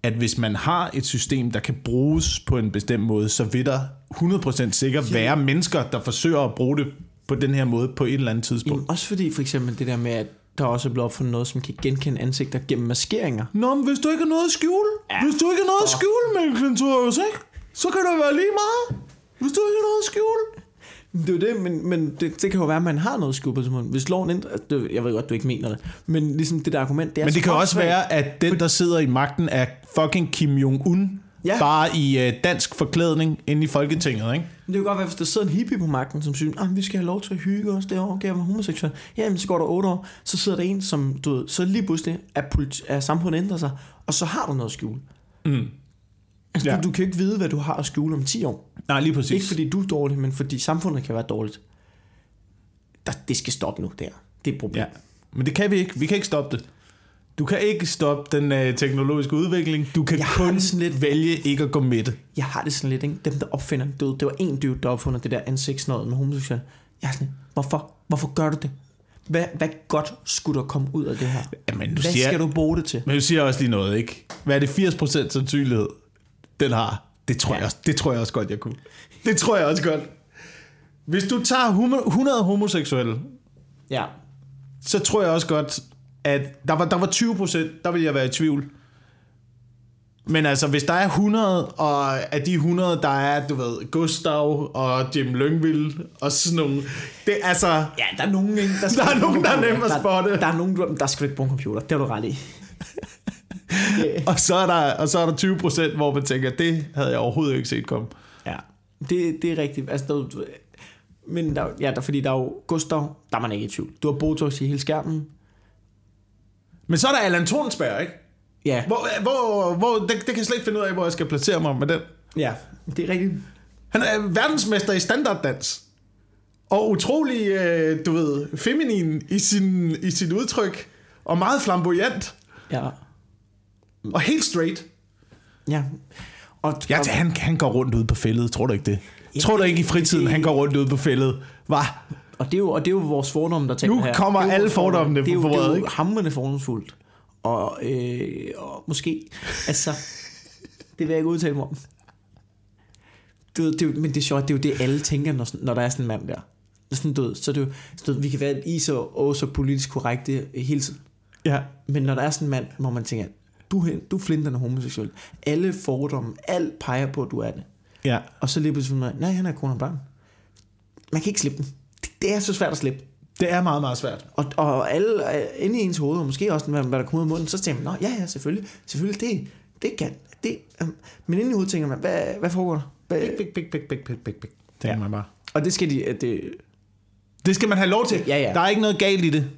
[SPEAKER 2] at hvis man har et system, der kan bruges på en bestemt måde, så vil der 100% sikkert være mennesker, der forsøger at bruge det på den her måde på et eller andet tidspunkt.
[SPEAKER 1] Jamen, også fordi for eksempel det der med, at der også er blevet opfundet noget, som kan genkende ansigter gennem maskeringer.
[SPEAKER 2] Nå, men hvis du ikke har noget at skjule, ja, hvis du ikke har noget at skjule, Mikkel Klintorius, ikke? Så kan det være lige meget. Hvis du ikke har noget at skjule.
[SPEAKER 1] Det er jo det, men, men det, det kan jo være, at man har noget på det Hvis loven ændrer... altså, Jeg ved godt, du ikke mener det. Men ligesom det der argument, det er
[SPEAKER 2] Men det kan også
[SPEAKER 1] åndssvagt.
[SPEAKER 2] være, at den, der sidder i magten, er fucking Kim Jong-un. Ja. Bare i uh, dansk forklædning inde i Folketinget, ikke?
[SPEAKER 1] Men det kan godt være, hvis der sidder en hippie på magten, som synes, at vi skal have lov til at hygge os derovre, kan jeg være homoseksuel. Jamen, så går der otte år, så sidder der en, som du ved, så lige pludselig er, politi- er samfundet ændrer sig, og så har du noget at skjule.
[SPEAKER 2] Mm.
[SPEAKER 1] Altså,
[SPEAKER 2] Ja.
[SPEAKER 1] du, du kan ikke vide, hvad du har at skjule om 10 år.
[SPEAKER 2] Nej, lige præcis.
[SPEAKER 1] Ikke fordi du er dårlig, men fordi samfundet kan være dårligt. Der, det skal stoppe nu, der. Det er et problem.
[SPEAKER 2] Ja. Men det kan vi ikke. Vi kan ikke stoppe det. Du kan ikke stoppe den øh, teknologiske udvikling. Du kan
[SPEAKER 1] Jeg
[SPEAKER 2] kun
[SPEAKER 1] sådan lidt-
[SPEAKER 2] vælge ikke at gå med det.
[SPEAKER 1] Jeg har det sådan lidt, ikke? Dem, der opfinder det, det var en dude, der opfinder det der ansigtsnøjet med homoseksuel. Jeg er sådan lidt, hvorfor? Hvorfor gør du det? Hvad, hvad godt skulle der komme ud af det her?
[SPEAKER 2] Jamen, du
[SPEAKER 1] Hvad
[SPEAKER 2] siger,
[SPEAKER 1] skal du bruge det til?
[SPEAKER 2] Men du siger også lige noget, ikke? Hvad er det 80% sandsynlighed, den har? Det tror, jeg også, det tror jeg også godt, jeg kunne. Det tror jeg også godt. Hvis du tager homo- 100 homoseksuelle,
[SPEAKER 1] Ja.
[SPEAKER 2] så tror jeg også godt, at der var, der var 20%, der vil jeg være i tvivl. Men altså, hvis der er 100, og af de 100, der er, du ved, Gustav og Jim Lyngvild og sådan nogle, det er altså,
[SPEAKER 1] Ja, der er nogen, ikke?
[SPEAKER 2] Der er nogen, der er nem at
[SPEAKER 1] Der-
[SPEAKER 2] spotte.
[SPEAKER 1] Der, er nogen, der, der skal du ikke bruge en computer. Det har du ret i. <laughs>
[SPEAKER 2] og så er der, og så er der 20%, hvor man tænker, det havde jeg overhovedet ikke set komme.
[SPEAKER 1] Ja, det, det er rigtigt. Altså, der, men der, ja, der, fordi der er jo Gustav, der er man ikke i tvivl. Du har Botox i hele skærmen.
[SPEAKER 2] Men så er der Allan Tornsberg, ikke?
[SPEAKER 1] Ja,
[SPEAKER 2] Hvor, hvor, hvor det, det kan jeg slet ikke finde ud af, hvor jeg skal placere mig med den.
[SPEAKER 1] ja, det er rigtigt.
[SPEAKER 2] Han er verdensmester i standarddans. Og utrolig, øh, du ved, feminin i sin, i sit udtryk. Og meget flamboyant.
[SPEAKER 1] Ja,
[SPEAKER 2] Og helt straight.
[SPEAKER 1] ja. Og,
[SPEAKER 2] Ja,
[SPEAKER 1] og,
[SPEAKER 2] han, han går rundt ude på fældet, tror du ikke det?
[SPEAKER 1] Ja,
[SPEAKER 2] tror du ikke i fritiden,
[SPEAKER 1] det-
[SPEAKER 2] han går rundt ude på fældet? Hvad?
[SPEAKER 1] og, det er jo, og det er jo vores fordomme, der taler
[SPEAKER 2] Nu
[SPEAKER 1] her.
[SPEAKER 2] kommer
[SPEAKER 1] Det er jo
[SPEAKER 2] alle fordommene
[SPEAKER 1] det er jo,
[SPEAKER 2] på
[SPEAKER 1] det er
[SPEAKER 2] bordet,
[SPEAKER 1] jo
[SPEAKER 2] ikke?
[SPEAKER 1] hamrende fordomsfuldt. Og, øh, og måske, altså, <laughs> det vil jeg ikke udtale mig om. Det, jo- men det er sjovt, det er jo det, alle tænker, når, når der er sådan en mand der. Sådan, du så er det jo, så, du vi kan være i så, og så politisk korrekte hele tiden.
[SPEAKER 2] Ja.
[SPEAKER 1] Men når der er sådan en mand, hvor man tænker, du, er hen- du er flinterne homoseksuel. Alle fordomme, alt peger på, at du er det.
[SPEAKER 2] Ja.
[SPEAKER 1] Og så lige pludselig, nej, han er kone og børn. Man kan ikke slippe den. Det, det er så svært at slippe.
[SPEAKER 2] Det er meget, meget svært.
[SPEAKER 1] Og, og alle er inde i ens hoved, og måske også, hvad, hvad der kommer ud af munden, så tænker man, Nå, ja, ja, selvfølgelig, selvfølgelig, det, det kan, det, um, men inde i hovedet tænker man, hvad, hvad foregår der? Hvad,
[SPEAKER 2] Big, big, big, big, big, big, big. Tænker
[SPEAKER 1] Ja.
[SPEAKER 2] man bare.
[SPEAKER 1] og det skal de, det,
[SPEAKER 2] Det skal man have lov til.
[SPEAKER 1] Ja, ja.
[SPEAKER 2] Der er ikke noget galt i det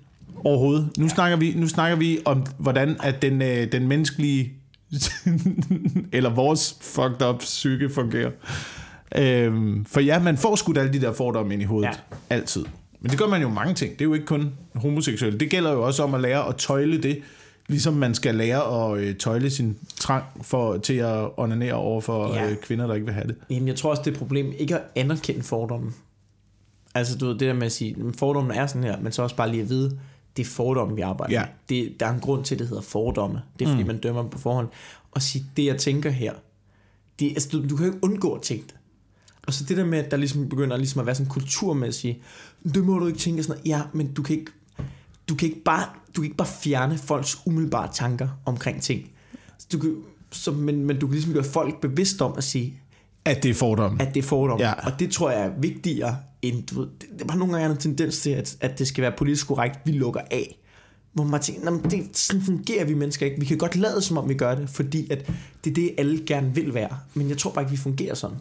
[SPEAKER 2] overhovedet. Nu, snakker, vi, nu snakker vi om, hvordan at den, øh, den menneskelige, <laughs> eller vores fucked up psyke fungerer. Øhm, for ja, man får skudt alle de der fordomme ind i hovedet.
[SPEAKER 1] Ja.
[SPEAKER 2] Altid. Men det gør man jo mange ting. Det er jo ikke kun homoseksuelle. Det gælder jo også om at lære at tøjle det, ligesom man skal lære at øh, tøjle sin trang for, til at onanere over for
[SPEAKER 1] Ja.
[SPEAKER 2] ja. øh, kvinder, der ikke vil have det.
[SPEAKER 1] jamen, jeg tror også, det er et problem, ikke at anerkende fordomme. Altså, du ved, det der med at sige, at fordommen er sådan her, men så også bare lige at vide, det er fordomme, vi arbejder
[SPEAKER 2] Ja.
[SPEAKER 1] med. Det, der er en grund til, at det hedder fordomme. Det er, fordi mm. man dømmer dem på forhånd. Og sige, det jeg tænker her, det, altså, du, du kan jo ikke undgå at tænke det. Og så det der med, at der ligesom begynder ligesom at være sådan en kultur med at sige, det må du ikke tænke sådan noget. Ja, men du kan ikke, du kan ikke, bare, du kan ikke bare fjerne folks umiddelbare tanker omkring ting. Så du kan, så, men, men du kan ligesom gøre folk bevidst om at sige,
[SPEAKER 2] At det er fordomme.
[SPEAKER 1] at det er fordom.
[SPEAKER 2] Ja.
[SPEAKER 1] Og det tror jeg er vigtigere end, du ved, det, var nogle gange en tendens til, at, at det skal være politisk korrekt, vi lukker af. Hvor man tænker, "Nå, men det, sådan fungerer vi mennesker ikke. Vi kan godt lade som om vi gør det, fordi at det er det, alle gerne vil være. Men jeg tror bare ikke, vi fungerer sådan.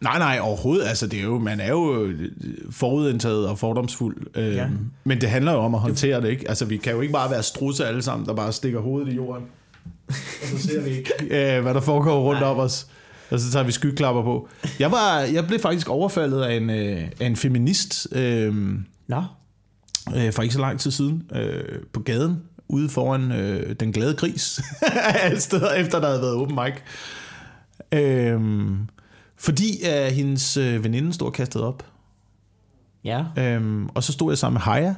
[SPEAKER 2] Nej, nej, overhovedet. Altså, det er jo, man er jo øh, forudindtaget og fordomsfuld. Øhm,
[SPEAKER 1] Ja.
[SPEAKER 2] Men det handler jo om at håndtere det, ikke? Altså, vi kan jo ikke bare være strusse alle sammen, der bare stikker hovedet i jorden. Og så ser vi ikke, <laughs> øh, hvad der foregår rundt
[SPEAKER 1] Nej.
[SPEAKER 2] om os. Og så tager vi skyklapper på. Jeg, var, jeg blev faktisk overfaldet af en, øh, af en feminist øh,
[SPEAKER 1] Nå,
[SPEAKER 2] øh, for ikke så lang tid siden øh, på gaden ude foran øh, Den Glade Gris. <laughs> Alle steder, efter der havde været open mic. Øh, fordi øh, hendes øh, veninde stod og kastede op.
[SPEAKER 1] ja.
[SPEAKER 2] Øhm, og så stod jeg sammen med Haya.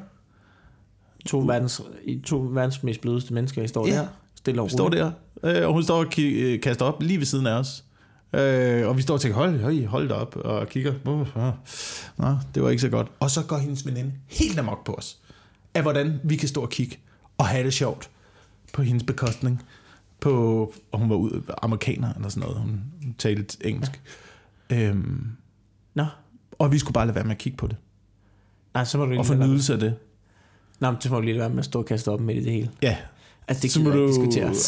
[SPEAKER 1] To verdens, to verdens mest blødeste mennesker, I står
[SPEAKER 2] Ja.
[SPEAKER 1] der. Stille og
[SPEAKER 2] Vi står
[SPEAKER 1] roligt.
[SPEAKER 2] der, øh, og hun står og øh, kaster op lige ved siden af os. Øh, og vi står og tænker, hold, hold, hold da op, og kigger. Uh, uh. Nå, det var ikke så godt. Og så går hendes veninde helt amok på os. Af hvordan vi kan stå og kigge og have det sjovt på hendes bekostning. På, og hun var ud, amerikaner eller sådan noget. Hun talte engelsk. Ja. Øhm,
[SPEAKER 1] Nå,
[SPEAKER 2] og vi skulle bare lade være med at kigge på det.
[SPEAKER 1] nej, så må du lige
[SPEAKER 2] Og få
[SPEAKER 1] lade være med-
[SPEAKER 2] nydelse af det.
[SPEAKER 1] Nå, men så må du lige lade være med at stå og kaste op midt i det hele.
[SPEAKER 2] Ja,
[SPEAKER 1] Altså, det
[SPEAKER 2] så må du...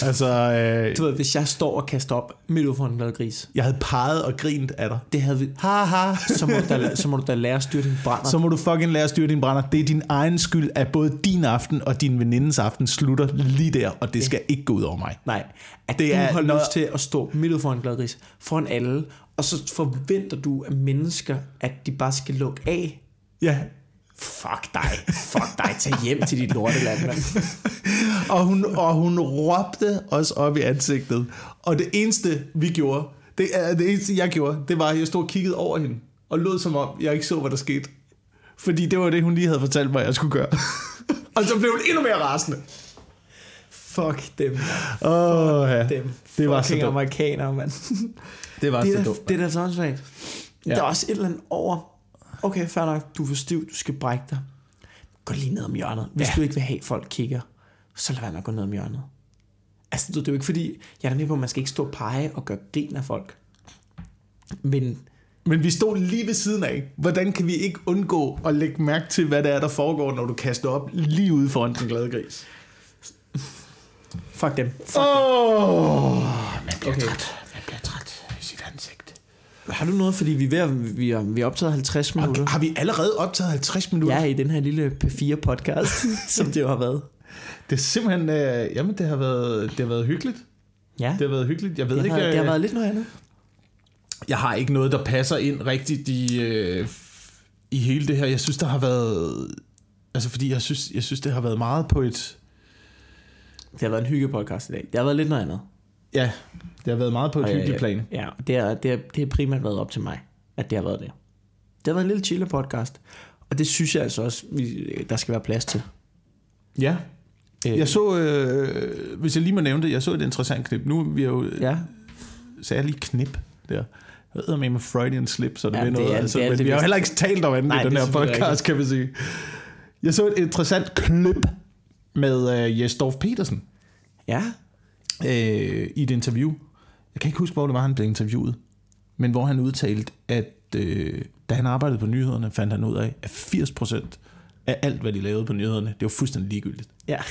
[SPEAKER 2] Altså, øh,
[SPEAKER 1] Du ved, hvis jeg står og kaster op midt ud for en glad gris,
[SPEAKER 2] Jeg havde peget og grint af dig.
[SPEAKER 1] det havde vi,
[SPEAKER 2] Ha, ha.
[SPEAKER 1] så må, du da, så må du da lære at styre din brænder.
[SPEAKER 2] Så må du fucking lære at styre din brænder. Det er din egen skyld, at både din aften og din venindes aften slutter lige der, og det skal ikke gå ud over mig.
[SPEAKER 1] Nej, at
[SPEAKER 2] det
[SPEAKER 1] du
[SPEAKER 2] er
[SPEAKER 1] har
[SPEAKER 2] noget-
[SPEAKER 1] lyst til at stå midt ud for en glad gris, foran alle, og så forventer du af mennesker, at de bare skal lukke af,
[SPEAKER 2] Ja,
[SPEAKER 1] Fuck dig. Fuck dig. Tag hjem til dit lorteland, mand. <laughs>
[SPEAKER 2] og, hun, og hun råbte os op i ansigtet. Og det eneste, vi gjorde, det, er, det eneste, jeg gjorde, det var, at jeg stod og kiggede over hende. Og lød som om, jeg ikke så, hvad der skete. Fordi det var det, hun lige havde fortalt mig, jeg skulle gøre. <laughs> og så blev hun endnu mere rasende.
[SPEAKER 1] Fuck dem.
[SPEAKER 2] Åh, oh, ja.
[SPEAKER 1] Dem.
[SPEAKER 2] Det var så
[SPEAKER 1] Fucking
[SPEAKER 2] dumt.
[SPEAKER 1] amerikanere, mand.
[SPEAKER 2] Det var
[SPEAKER 1] det,
[SPEAKER 2] så dumt.
[SPEAKER 1] det er da så. Ja.
[SPEAKER 2] Ja.
[SPEAKER 1] Der er også et eller andet over... Okay, fair nok. Du er for stiv. Du skal brække dig. Gå lige ned om hjørnet. Hvis ja. Du ikke vil have, at folk kigger, så lad være med at gå ned om hjørnet. Altså, du- det er jo ikke fordi... Jeg er med på, at man skal ikke stå og pege og gøre grin af folk. Men
[SPEAKER 2] Men vi stod lige ved siden af. Hvordan kan vi ikke undgå at lægge mærke til, hvad det er, der foregår, når du kaster op lige ude foran den glade gris?
[SPEAKER 1] fuck dem. Fuck
[SPEAKER 2] oh, man bliver
[SPEAKER 1] Okay.
[SPEAKER 2] træt i sit ansigt.
[SPEAKER 1] dem. Har du noget, fordi vi er, ved at, vi er, vi er optaget 50 minutter?
[SPEAKER 2] Har, har vi allerede optaget 50 minutter?
[SPEAKER 1] Ja, i den her lille P4-podcast, <laughs> som det jo har været.
[SPEAKER 2] Det er simpelthen... Øh, jamen, det har, været, det har været hyggeligt.
[SPEAKER 1] Ja,
[SPEAKER 2] Det har været hyggeligt. Jeg ved
[SPEAKER 1] det,
[SPEAKER 2] ikke...
[SPEAKER 1] har, det har
[SPEAKER 2] øh,
[SPEAKER 1] været lidt noget andet.
[SPEAKER 2] Jeg har ikke noget, der passer ind rigtigt i, øh, i hele det her. Jeg synes, der har været... Altså, fordi jeg synes, jeg synes, det har været meget på et...
[SPEAKER 1] Det har været en hyggepodcast i dag. Det har været lidt noget andet.
[SPEAKER 2] Ja, det har været meget på et
[SPEAKER 1] Og,
[SPEAKER 2] hyggeligt
[SPEAKER 1] øh,
[SPEAKER 2] plan.
[SPEAKER 1] Ja, det har, det, har, det har primært været op til mig, at det har været det. Det har været en lille chille podcast. Og det synes jeg altså også, vi, der skal være plads til.
[SPEAKER 2] Ja.
[SPEAKER 1] Øh,
[SPEAKER 2] Jeg så, øh, hvis jeg lige må nævne det, jeg så et interessant klip. Nu er vi jo, ja.
[SPEAKER 1] Ja,
[SPEAKER 2] jeg lige knip der. Jeg ved med med Freudian slip, så det
[SPEAKER 1] Ja,
[SPEAKER 2] er
[SPEAKER 1] det
[SPEAKER 2] noget.
[SPEAKER 1] er-
[SPEAKER 2] altså,
[SPEAKER 1] det er
[SPEAKER 2] men
[SPEAKER 1] det
[SPEAKER 2] vi har heller ikke talt om andet
[SPEAKER 1] Nej,
[SPEAKER 2] i den
[SPEAKER 1] er
[SPEAKER 2] her podcast, kan vi sige. Jeg så et interessant klip med øh, Jesdorf Petersen
[SPEAKER 1] ja.
[SPEAKER 2] Øh, i et interview. Jeg kan ikke huske, hvor det var, han blev interviewet. Men hvor han udtalte, at øh, da han arbejdede på nyhederne, fandt han ud af, at 80% af alt, hvad de lavede på nyhederne, det var fuldstændig ligegyldigt.
[SPEAKER 1] ja. <laughs>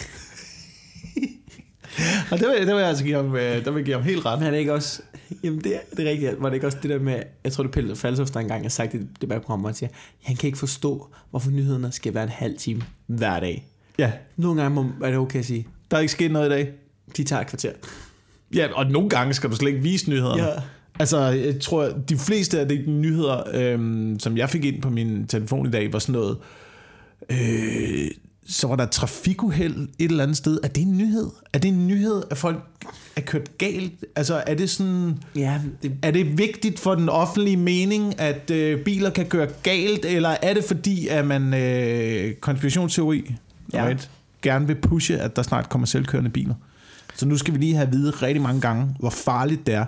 [SPEAKER 2] Og det vil, det vil jeg altså give ham, øh, der vil give ham helt ret.
[SPEAKER 1] Men er det ikke også... Jamen, det er, det er rigtigt. Var det ikke også det der med... Jeg tror, det er Pelle Falsoft, der engang har sagt i et debatprogram, hvor han siger, han kan ikke forstå, hvorfor nyhederne skal være en halv time hver dag.
[SPEAKER 2] Ja,
[SPEAKER 1] Nogle gange må, er det okay at sige,
[SPEAKER 2] der er ikke sket noget i dag.
[SPEAKER 1] De tager et kvarter.
[SPEAKER 2] Ja, og nogle gange skal du slet ikke vise nyhederne.
[SPEAKER 1] Ja.
[SPEAKER 2] Altså, jeg tror, de fleste af de nyheder, øhm, som jeg fik ind på min telefon i dag, var sådan noget... Øh, så var der trafikuheld et eller andet sted. Er det en nyhed? Er det en nyhed, at folk er kørt galt? Altså, er det sådan...
[SPEAKER 1] Ja, det,
[SPEAKER 2] Er det vigtigt for den offentlige mening, at øh, biler kan køre galt, eller er det fordi, at man øh, konspirationsteori
[SPEAKER 1] ja.
[SPEAKER 2] right, gerne vil pushe, at der snart kommer selvkørende biler? Så nu skal vi lige have at vide rigtig mange gange, hvor farligt det er,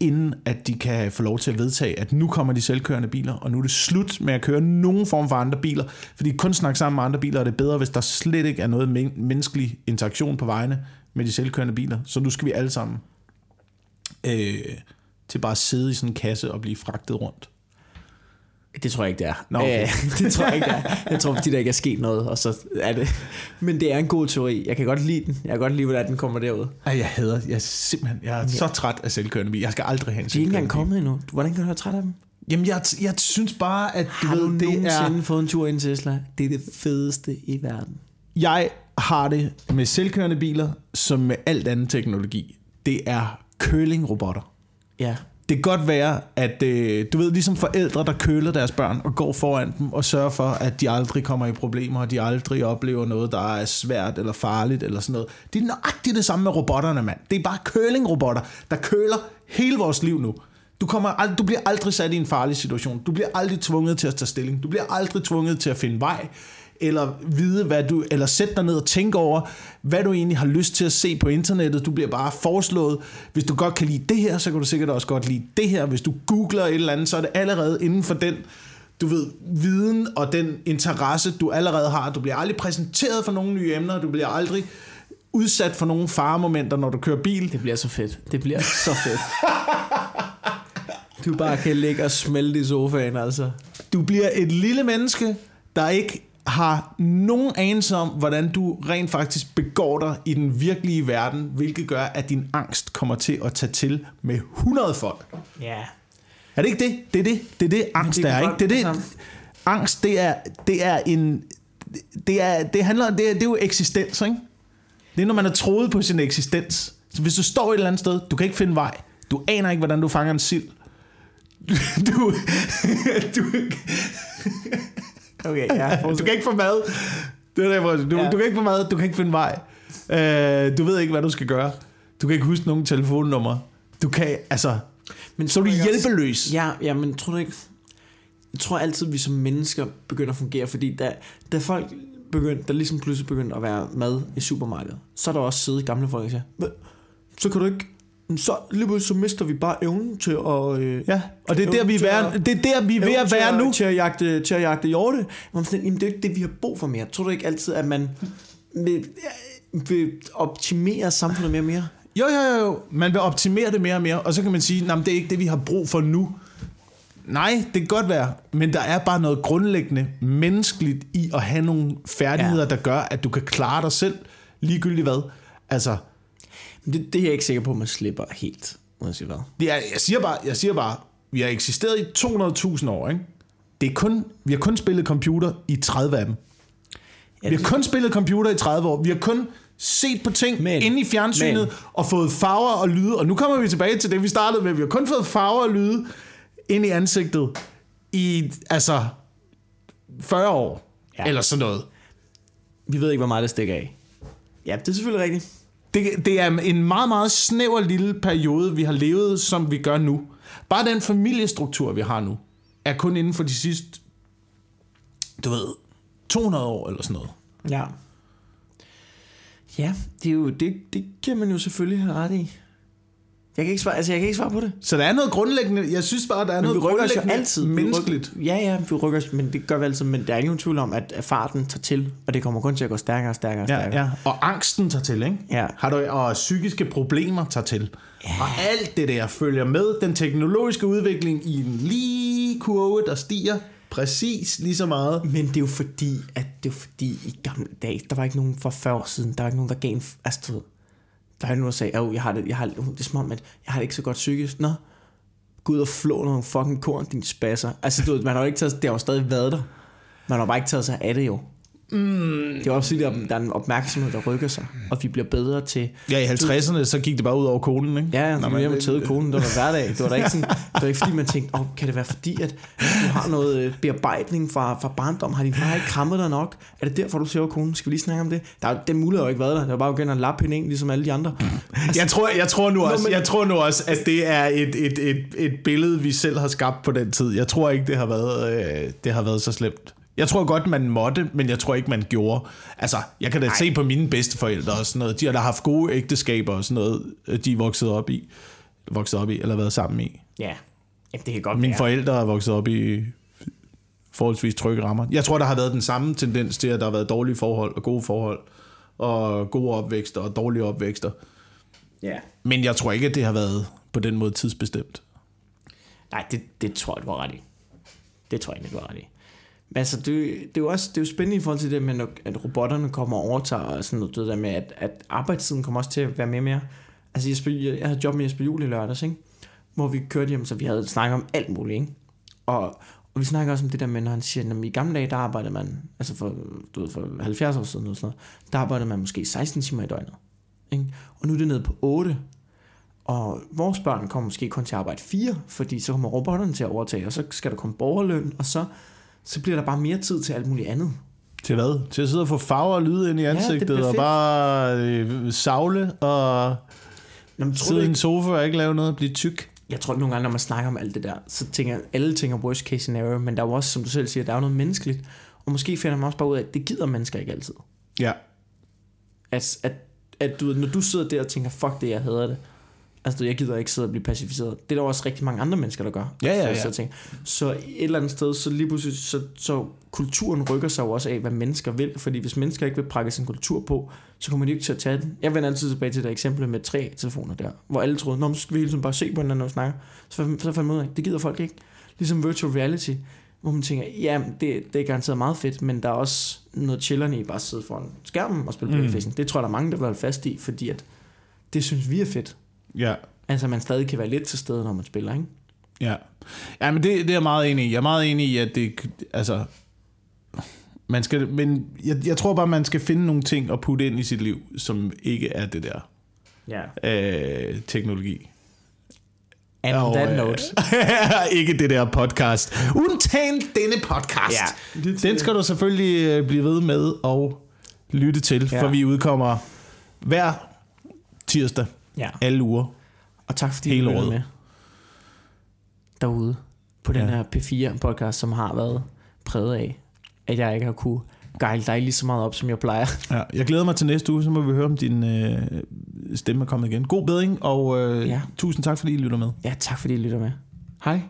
[SPEAKER 2] inden at de kan få lov til at vedtage, at nu kommer de selvkørende biler, og nu er det slut med at køre nogen form for andre biler, fordi kun snakke sammen med andre biler er det bedre, hvis der slet ikke er noget men- menneskelig interaktion på vejene med de selvkørende biler. Så nu skal vi alle sammen øh, til bare at sidde i sådan en kasse og blive fragtet rundt.
[SPEAKER 1] Det tror jeg ikke, det er.
[SPEAKER 2] Nå, okay.
[SPEAKER 1] Øh, <laughs> det tror jeg ikke, det er. Jeg tror, fordi der ikke er sket noget, og så er det... Men det er en god teori. Jeg kan godt lide den. Jeg kan godt lide, hvordan den kommer derud.
[SPEAKER 2] Ej, jeg hader, jeg er simpelthen, jeg er så træt af selvkørende bil. Jeg skal aldrig have en
[SPEAKER 1] De er ikke engang kommet endnu. Hvordan kan du være træt af dem?
[SPEAKER 2] Jamen, jeg, jeg synes bare, at du
[SPEAKER 1] Har du
[SPEAKER 2] ved, det
[SPEAKER 1] nogensinde
[SPEAKER 2] er...
[SPEAKER 1] fået en tur i en Tesla? Det er det fedeste i verden.
[SPEAKER 2] Jeg har det med selvkørende biler, som med alt anden teknologi. Det er curling-robotter.
[SPEAKER 1] Ja.
[SPEAKER 2] Det kan godt være, at øh, du ved, ligesom forældre, der køler deres børn og går foran dem og sørger for, at de aldrig kommer i problemer, og de aldrig oplever noget, der er svært eller farligt eller sådan noget. Det er nøjagtigt det samme med robotterne, mand. Det er bare kølingrobotter, der køler hele vores liv nu. Du, kommer ald- du bliver aldrig sat i en farlig situation. Du bliver aldrig tvunget til at tage stilling. Du bliver aldrig tvunget til at finde vej eller vide, hvad du, eller sætte dig ned og tænke over, hvad du egentlig har lyst til at se på internettet. Du bliver bare foreslået, hvis du godt kan lide det her, så kan du sikkert også godt lide det her. Hvis du googler et eller andet, så er det allerede inden for den, du ved, viden og den interesse, du allerede har. Du bliver aldrig præsenteret for nogle nye emner, du bliver aldrig udsat for nogle faremomenter, når du kører bil.
[SPEAKER 1] Det bliver så fedt. Det bliver så fedt. Du bare kan ligge og smelte i sofaen, altså.
[SPEAKER 2] Du bliver et lille menneske, der ikke har nogen anelse om, hvordan du rent faktisk begår dig i den virkelige verden, hvilket gør, at din angst kommer til at tage til med 100 folk.
[SPEAKER 1] Ja.
[SPEAKER 2] Er det ikke det? Det er det, det, er det angst
[SPEAKER 1] det
[SPEAKER 2] er, ikke? Det er det. Angst, det er, det er en... Det, er, det handler det er, det er jo eksistens, ikke? Det er, når man er troet på sin eksistens. Så hvis du står et eller andet sted, du kan ikke finde vej. Du aner ikke, hvordan du fanger en sild. <laughs> Du, du,
[SPEAKER 1] Okay, ja. <laughs>
[SPEAKER 2] Du kan ikke få mad. Det er derfor, du,
[SPEAKER 1] Ja.
[SPEAKER 2] du kan ikke få mad, du kan ikke finde vej. Øh, du ved ikke, hvad du skal gøre. Du kan ikke huske nogen telefonnummer. Du kan, altså...
[SPEAKER 1] Men
[SPEAKER 2] Så er du
[SPEAKER 1] ikke også-
[SPEAKER 2] hjælpeløs.
[SPEAKER 1] Ja, ja, men tror du ikke... Jeg tror altid, vi som mennesker begynder at fungere, fordi da, da folk begyndte, der ligesom pludselig begyndte at være mad i supermarkedet, så er der også siddet gamle folk og siger, "Hva? så kan du ikke... Så lige så mister vi bare evnen til at... Øh,
[SPEAKER 2] Ja, og det er der, vi er, være, det er, der, vi er ved at være nu.
[SPEAKER 1] Til at jagte, til at jagte hjorte. Man sådan, jamen, det er ikke det, vi har brug for mere. Tror du ikke altid, at man vil, vil optimere samfundet mere og mere?
[SPEAKER 2] Jo, jo, jo, jo. Man vil optimere det mere og mere, og så kan man sige, at det er ikke det, vi har brug for nu. Nej, det kan godt være, men der er bare noget grundlæggende menneskeligt i at have nogle færdigheder,
[SPEAKER 1] Ja.
[SPEAKER 2] der gør, at du kan klare dig selv, ligegyldigt hvad. Altså,
[SPEAKER 1] Det, det er jeg ikke sikker på, at man slipper helt. Må jeg sige hvad.
[SPEAKER 2] det er, jeg, siger bare, jeg siger bare, vi har eksisteret i 200.000 år, ikke? Det er kun, vi har kun spillet computer i 30 af dem.
[SPEAKER 1] Ja,
[SPEAKER 2] Vi har kun spillet computer i 30 år. Vi har kun set på ting
[SPEAKER 1] Men-
[SPEAKER 2] inde i fjernsynet
[SPEAKER 1] men-
[SPEAKER 2] og fået farver og lyde. Og nu kommer vi tilbage til det, vi startede med. Vi har kun fået farver og lyde ind i ansigtet i, altså, 40 år.
[SPEAKER 1] Ja.
[SPEAKER 2] Eller sådan noget.
[SPEAKER 1] Vi ved ikke, hvor meget det stikker af. Ja, det er selvfølgelig rigtigt.
[SPEAKER 2] Det, det er en meget, meget snæver lille periode, vi har levet, som vi gør nu. Bare den familiestruktur, vi har nu, er kun inden for de sidste, du ved, 200 år eller sådan noget.
[SPEAKER 1] Ja. Ja, det, er jo, det, det kan man jo selvfølgelig have ret i. Jeg kan ikke svare, altså jeg kan ikke svare på det.
[SPEAKER 2] Så der er noget grundlæggende, jeg synes bare, der er
[SPEAKER 1] Men vi
[SPEAKER 2] noget
[SPEAKER 1] rykker os jo
[SPEAKER 2] grundlæggende
[SPEAKER 1] altid. Vi
[SPEAKER 2] menneskeligt.
[SPEAKER 1] Rykker, ja, ja, vi rykker os, men det gør vi altid. Men der er ikke nogen tvivl om, at farten tager til, og det kommer kun til at gå stærkere og stærkere og
[SPEAKER 2] Ja,
[SPEAKER 1] stærkere.
[SPEAKER 2] ja. Og angsten tager til, ikke?
[SPEAKER 1] Ja.
[SPEAKER 2] Har du, og psykiske problemer tager til. Ja. Og alt det der følger med den teknologiske udvikling i en lige kurve, der stiger præcis lige så meget.
[SPEAKER 1] Men det er jo fordi, at det er fordi i gamle dage, der var ikke nogen for 40 år siden, der var ikke nogen, der gav en, altså der er nogen, der sagde, at jeg har det, jeg har, det er som om, at jeg har det ikke så godt psykisk. Nå, gå ud og flå nogle fucking korn, din spasser. Altså du ved, man har jo ikke taget, det har jo stadig været der. Man har bare ikke taget sig af det jo. Mm. Det er også fordi, der, der er en opmærksomhed, der rykker sig, og vi bliver bedre til...
[SPEAKER 2] Ja, i 50'erne, så gik det bare ud over konen, ikke?
[SPEAKER 1] Ja,
[SPEAKER 2] Nå,
[SPEAKER 1] når
[SPEAKER 2] men
[SPEAKER 1] man hjem og tæde konen, det var hverdag. Det var da ikke, sådan, det var ikke fordi, man tænkte, oh, kan det være fordi, at du har noget øh, bearbejdning fra, fra barndom? Har din far ikke krammet dig nok? Er det derfor, du ser konen? Skal vi lige snakke om det? Der, er- den mulighed har jo ikke været der. Det var bare at ind og lappe hende ind, ligesom alle de andre.
[SPEAKER 2] Jeg tror, jeg, tror nu også, jeg tror nu også, at det er et, et, et, et billede, vi selv har skabt på den tid. Jeg tror ikke, det har været, øh, det har været så slemt. Jeg tror godt, man måtte, men jeg tror ikke, man gjorde. Altså, jeg kan da Ej. se på mine bedsteforældre og sådan noget. De har da haft gode ægteskaber og sådan noget, øh, de er vokset op i. Vokset op i, eller været sammen i.
[SPEAKER 1] Ja, det kan godt
[SPEAKER 2] Mine
[SPEAKER 1] være.
[SPEAKER 2] forældre er vokset op i forholdsvis trygge rammer. Jeg tror, der har været den samme tendens til, at der har været dårlige forhold og gode forhold, og gode opvækster og dårlige opvækster.
[SPEAKER 1] Ja.
[SPEAKER 2] Men jeg tror ikke, at det har været på den måde tidsbestemt.
[SPEAKER 1] Nej, det, det tror jeg, du var ret i. Det tror jeg ikke, du var ret i. Men altså, det, det, er jo også det er jo spændende i forhold til det med, at robotterne kommer og overtager og sådan noget, det der med, at, at arbejdstiden kommer også til at være mere og mere. Altså, Jesper, jeg jeg havde job med Jesper Juhl i lørdags, ikke? hvor vi kørte hjem, så vi havde snakket om alt muligt. Ikke? Og, og vi snakker også om det der med, når han siger, at i gamle dage, der arbejdede man, altså for, du ved, for 70 år siden, eller sådan noget, der arbejdede man måske 16 timer i døgnet. Ikke? Og nu er det nede på 8. Og vores børn kommer måske kun til at arbejde 4, fordi så kommer robotterne til at overtage, og så skal der komme borgerløn, og så, så bliver der bare mere tid til alt muligt andet.
[SPEAKER 2] Til hvad? Til at sidde og få farver og lyde ind i ansigtet,
[SPEAKER 1] bliver
[SPEAKER 2] og bare øh, savle og
[SPEAKER 1] Nå, men
[SPEAKER 2] sidde i en sofa og ikke lave noget og blive tyk.
[SPEAKER 1] jeg tror nogle gange, når man snakker om alt det der, så tænker alle tænker worst case scenario, men der er jo også, som du selv siger, der er noget menneskeligt, og måske finder man også bare ud af, at det gider mennesker ikke altid.
[SPEAKER 2] Ja.
[SPEAKER 1] At, at, at du, når du sidder der og tænker, fuck det, jeg hader det, altså jeg gider ikke sidde og blive pacificeret. Det er der også rigtig mange andre mennesker, der gør.
[SPEAKER 2] Ja, ja,
[SPEAKER 1] Så,
[SPEAKER 2] ja.
[SPEAKER 1] Så, tænker, så et eller andet sted, så lige pludselig, så, så kulturen rykker sig jo også af, hvad mennesker vil, fordi hvis mennesker ikke vil prakke sin kultur på, så kommer de ikke til at tage den. Jeg vender altid tilbage til det eksempel med tre telefoner der, hvor alle troede, Nå, så skal vi hele tiden bare se på hinanden, når vi snakker. Så, så fandt man ud af, det gider folk ikke. Ligesom virtual reality, hvor man tænker, ja, det, det er garanteret meget fedt, men der er også noget chillerne i bare at sidde foran skærmen og spille
[SPEAKER 2] Mm.
[SPEAKER 1] Playstation. Det tror jeg, der er mange, der vil holde fast i, fordi at det synes vi er fedt.
[SPEAKER 2] Ja.
[SPEAKER 1] Altså, man stadig kan være lidt til stede, når man spiller, ikke?
[SPEAKER 2] Ja. Ja, men det, det er jeg meget enig i. Jeg er meget enig i, at det, altså, man skal, men jeg, jeg tror bare, man skal finde nogle ting at putte ind i sit liv, som ikke er det der
[SPEAKER 1] Ja.
[SPEAKER 2] øh, teknologi.
[SPEAKER 1] And on
[SPEAKER 2] Og,
[SPEAKER 1] that
[SPEAKER 2] øh,
[SPEAKER 1] note. <laughs>
[SPEAKER 2] ikke det der podcast. Undtagen denne podcast.
[SPEAKER 1] Ja.
[SPEAKER 2] Den skal du selvfølgelig øh, blive ved med at lytte til,
[SPEAKER 1] Ja.
[SPEAKER 2] for vi udkommer hver tirsdag
[SPEAKER 1] Ja.
[SPEAKER 2] alle uger.
[SPEAKER 1] Og tak fordi
[SPEAKER 2] Hele
[SPEAKER 1] du
[SPEAKER 2] året.
[SPEAKER 1] med derude på den
[SPEAKER 2] Ja.
[SPEAKER 1] her P4-podcast, som har været præget af, at jeg ikke har kunne gejle dig lige så meget op, som jeg plejer. <laughs>
[SPEAKER 2] Ja, jeg glæder mig til næste uge, så må vi høre, om din øh, stemme er kommet igen. God bedring, og øh, ja. tusind tak, fordi I lytter med.
[SPEAKER 1] Ja, tak fordi I lytter med. Hej.